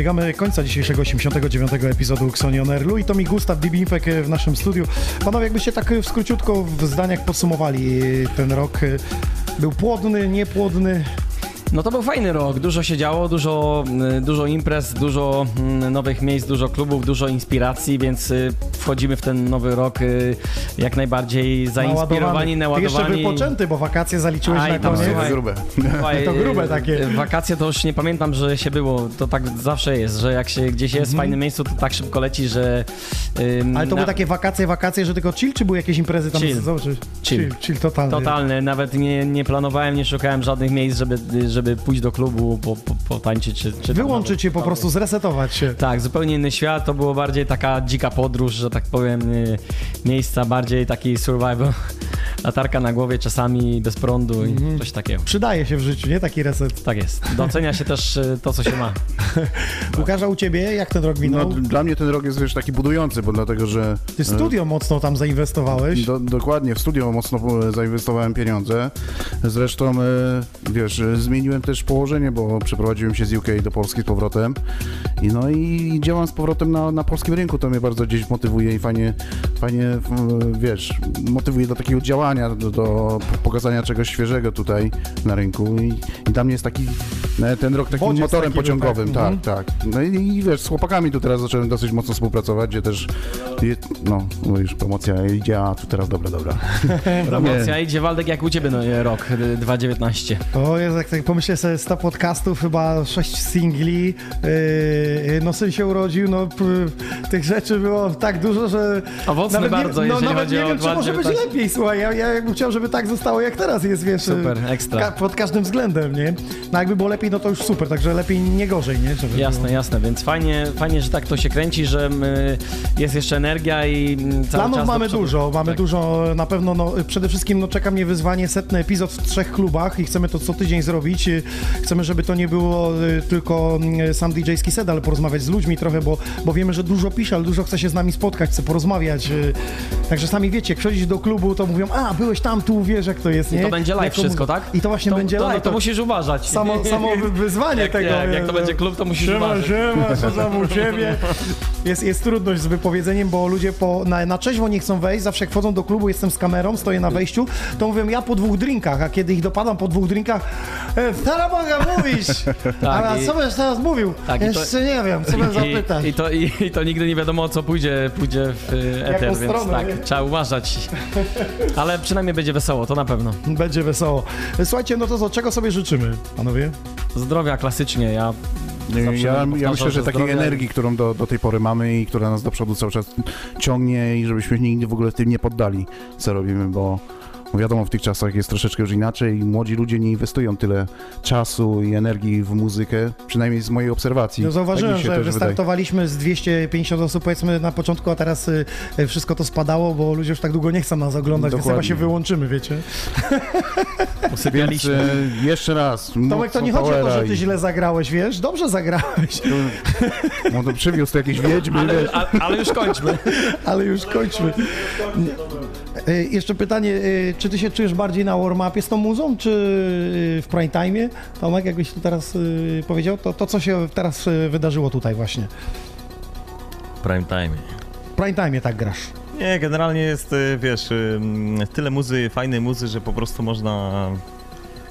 Dobiegamy końca dzisiejszego 89 epizodu Xonion Air. Louis, Tomi Gustaw, Dibi Infek w naszym studiu. Panowie, jakbyście tak w skróciutko w zdaniach podsumowali ten rok. Był płodny, niepłodny? No to był fajny rok, dużo się działo, dużo, dużo imprez, dużo mm, nowych miejsc, dużo klubów, dużo inspiracji, więc wchodzimy w ten nowy rok y, jak najbardziej zainspirowani, Ty naładowani. jeszcze wypoczęty, bo wakacje zaliczyłeś Aj, na tam, koniec. słuchaj, Słuchaj, to grube takie. y, Wakacje to już nie pamiętam, że się było. To tak zawsze jest, że jak się gdzieś jest w fajnym miejscu, to tak szybko leci, że. ym, Mhm. Ale to na- były takie wakacje, wakacje, że tylko chill, czy były jakieś imprezy tam? Chill. Chill. chill, totalny. Totalny, nawet nie, nie planowałem, nie szukałem żadnych miejsc, żeby, żeby pójść do klubu, po, po, potańczyć czy, czy Wyłączyć się, po prostu zresetować się. Tak, zupełnie inny świat, to było bardziej taka dzika podróż, że tak powiem, y, miejsca bardziej taki survival, latarka na głowie czasami bez prądu i Mhm. coś takiego. Przydaje się w życiu, nie? Taki reset. Tak jest. Docenia się też y, to, co się ma. [laughs] Łukasza, u ciebie jak ten rok No, minął? d- dla mnie ten rok jest wiesz, taki budujący, bo dlatego, że... Ty studio mocno tam zainwestowałeś. Do, dokładnie, w studio mocno e, zainwestowałem pieniądze. Zresztą, e, wiesz, e, zmieniłem też położenie, bo przeprowadziłem się z UK do Polski z powrotem. I no i działam z powrotem na, na polskim rynku, to mnie bardzo gdzieś motywuje i fajnie, fajnie wiesz, motywuje do takiego działania, do, do pokazania czegoś świeżego tutaj na rynku. I, i dla mnie jest taki, e, ten rok takim motorem taki był, pociągowym, tak. tak, Mhm. tak. No i, i wiesz, z chłopakami tu teraz zacząłem dosyć mocno współpracować, gdzie też, no, no już promocja idzie, a tu teraz dobra, dobra. [laughs] Promocja idzie, Waldek, jak u ciebie no, rok y, 2019? O Jezu, jak tak pomyślę sobie 100 podcastów, chyba 6 singli, yy, no syn się urodził, no p, tych rzeczy było tak dużo, że... Owocne nawet bardzo, nie, no, jeżeli nawet chodzi nie o wiem, czy może być 2019. lepiej, słuchaj, ja, ja bym chciał, żeby tak zostało jak teraz jest, wiesz. Super, yy, ekstra. Ka- pod każdym względem, nie? No jakby było lepiej, no to już super, także lepiej nie gorzej, nie? Żeby Jasne, było. jasne, więc fajnie, fajnie, że tak to się kręci, że jest jeszcze energia i cały Planów czas mamy dużo, mamy Tak. dużo, na pewno, no, przede wszystkim no, czeka mnie wyzwanie, setny epizod w trzech klubach i chcemy to co tydzień zrobić. Y, Chcemy, żeby to nie było y, tylko y, sam DJ-ski set, ale porozmawiać z ludźmi trochę, bo, bo wiemy, że dużo pisze, ale dużo chce się z nami spotkać, chce porozmawiać. y, Także sami wiecie, jak do klubu, to mówią, a, byłeś tam, tu, wiesz jak to jest, I nie? to będzie live wszystko, tak? I to właśnie to, będzie to, live. No to musisz uważać. Samo, samo wy- wyzwanie jak, tego. Jak, jak to nie? będzie klub, to musisz Siema, uważać. siema, co tam u ciebie? Jest, jest trudność z wypowiedzeniem, bo ludzie po, na, na trzeźwo nie chcą wejść. Zawsze jak wchodzą do klubu, jestem z kamerą, stoję na wejściu, to mówią ja po dwóch drinkach, a kiedy ich dopadam po dwóch drinkach, e, stara mogę mówić. [laughs] a i- co będziesz teraz mówił? Tak, i to- Jeszcze nie wiem, co bym zapytać. I, i, to, i, I to nigdy nie wiadomo, co pójdzie, pójdzie w y, eter, Jaką więc stronę, tak, nie? trzeba uważać. Ale przynajmniej będzie wesoło, to na pewno. Będzie wesoło. Słuchajcie, no to co, czego sobie życzymy, panowie? Zdrowia klasycznie, ja Ja, ja myślę, że takiej zdrowia- energii, którą do, do tej pory mamy i która nas do przodu cały czas ciągnie i żebyśmy nigdy w ogóle tym nie poddali, co robimy, bo bo wiadomo, w tych czasach jest troszeczkę już inaczej i młodzi ludzie nie inwestują tyle czasu i energii w muzykę, przynajmniej z mojej obserwacji. No zauważyłem, Tak że też wydaje. wystartowaliśmy z 250 osób powiedzmy na początku, a teraz y, y, wszystko to spadało, bo ludzie już tak długo nie chcą nas oglądać, więc chyba Dokładnie. się wyłączymy, wiecie. [laughs] Więc e, jeszcze raz. Tomek, to nie chodzi o to, że ty źle zagrałeś, wiesz? Dobrze zagrałeś, No to przywiózł jakieś wiedźmy, Ale, wiesz. ale, ale już kończmy. [laughs] ale już kończmy. Y, Jeszcze pytanie, y, czy ty się czujesz bardziej na warm-upie z tą muzą, czy y, w prime time? Tomek, jakbyś tu teraz y, powiedział, to, to co się teraz y, wydarzyło tutaj właśnie. Prime time. Prime time tak grasz. Nie, generalnie jest, y, wiesz, tyle muzy, fajnej muzy, że po prostu można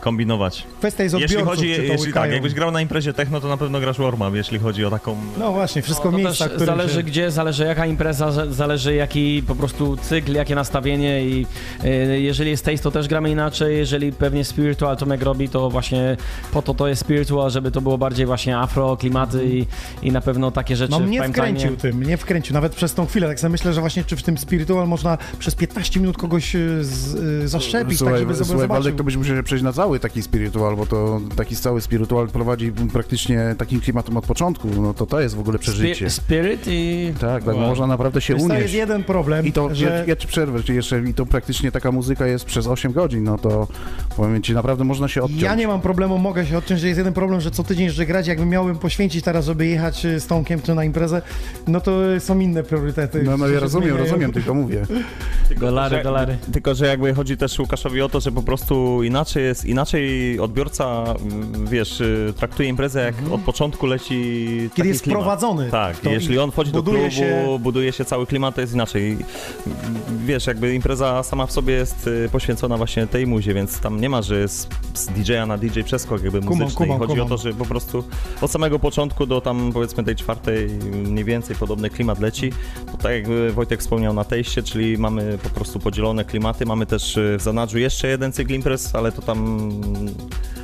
kombinować. Kwestia jest Jeśli odbiorców, chodzi, czy to jeśli tak, jakbyś grał na imprezie techno, to na pewno grasz warm jeśli chodzi o taką... No właśnie, wszystko No, miejsca, które zależy się... gdzie, zależy jaka impreza, zależy jaki po prostu cykl, jakie nastawienie i y, jeżeli jest taste, to też gramy inaczej, jeżeli pewnie spiritual Tomek robi, to właśnie po to to jest spiritual, żeby to było bardziej właśnie afro, klimaty i, i na pewno takie rzeczy No mnie wkręcił time. tym, mnie wkręcił, nawet przez tą chwilę. Tak sobie myślę, że właśnie czy w tym Spiritual można przez 15 minut kogoś y, z, y, zaszczepić, Słuchaj, tak żeby słuchaj Waldek, to byś musiał przejść na cały taki spirytual, bo to taki cały spirytual prowadzi praktycznie takim klimatem od początku, no to to jest w ogóle przeżycie. Spi- Spirit i... Tak, tak, Wow. można naprawdę się Wiesz, to unieść. jest jeden problem, I to, że... ja, ja ci przerwę, czy jeszcze, i to praktycznie taka muzyka jest przez 8 godzin, no to powiem ci, naprawdę można się odciąć. Ja nie mam problemu, mogę się odciąć, że jest jeden problem, że co tydzień jeszcze grać, jakbym miałbym poświęcić teraz, żeby jechać y, z Tomkiem czy na imprezę, no to są inne priorytety. No, no ja rozumiem, zmieniają. rozumiem, tylko mówię. Dolary, że, dolary. Tylko, że jakby chodzi też Łukaszowi o to, że po prostu inaczej jest, inaczej inaczej odbiorca, mm, wiesz, y, traktuje imprezę jak od początku leci Kiedy jest klimat. wprowadzony Tak, jeśli on wchodzi do klubu, się- buduje się cały klimat, to jest inaczej. Wiesz, jakby impreza sama w sobie jest y, poświęcona właśnie tej muzie, więc tam nie ma, że jest z DJ-a na DJ przeskok jakby Kumam, muzyczny. kumam, Chodzi kumam. o to, że po prostu od samego początku do tam powiedzmy tej czwartej mniej więcej podobny klimat leci. Tak jak Wojtek wspomniał na tejście, czyli mamy po prostu podzielone klimaty, mamy też y, w zanadrzu jeszcze jeden cykl imprez, ale to tam 嗯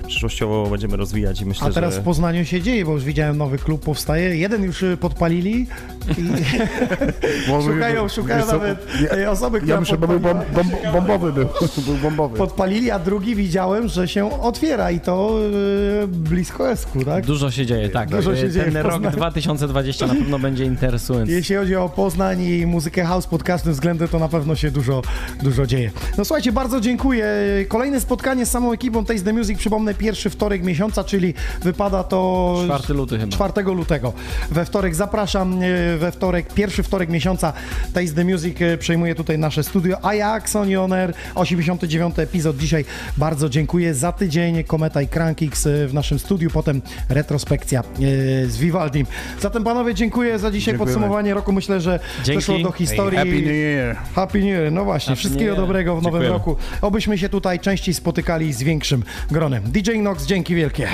przyszłościowo będziemy rozwijać i myślę, A teraz że... w Poznaniu się dzieje, bo już widziałem nowy klub powstaje. Jeden już y, podpalili i [laughs] szukają, szukają nawet ja- y, osoby, która Ja myślę, bo był bom, bom, bombowy był, [laughs] był bombowy. Podpalili, a drugi widziałem, że się otwiera i to y, blisko Esku, tak? Dużo się dzieje, tak. Dużo się Ten dzieje rok Poznaniu. 2020 na pewno będzie interesujący. Jeśli chodzi o Poznań i muzykę house pod każdym względem, to na pewno się dużo, dużo dzieje. No słuchajcie, bardzo dziękuję. Kolejne spotkanie z samą ekipą Taste the Music, przypomnę, pierwszy wtorek miesiąca, czyli wypada to... 4 luty chyba. 4 lutego. We wtorek zapraszam, e, we wtorek, pierwszy wtorek miesiąca Taste the Music e, przejmuje tutaj nasze studio, a ja, Axon Oner, 89 epizod dzisiaj. Bardzo dziękuję za tydzień, Kometa i Crankix e, w naszym studiu, potem retrospekcja z Vivaldim. Zatem panowie, dziękuję za dzisiaj Dziękujemy. podsumowanie roku. Myślę, że Dzięki. przeszło do historii. Happy New Year. Happy New Year, no właśnie, Happy wszystkiego dobrego w nowym Dziękujemy. roku. Obyśmy się tutaj częściej spotykali z większym gronem. DJ Nox, dzięki wielkie.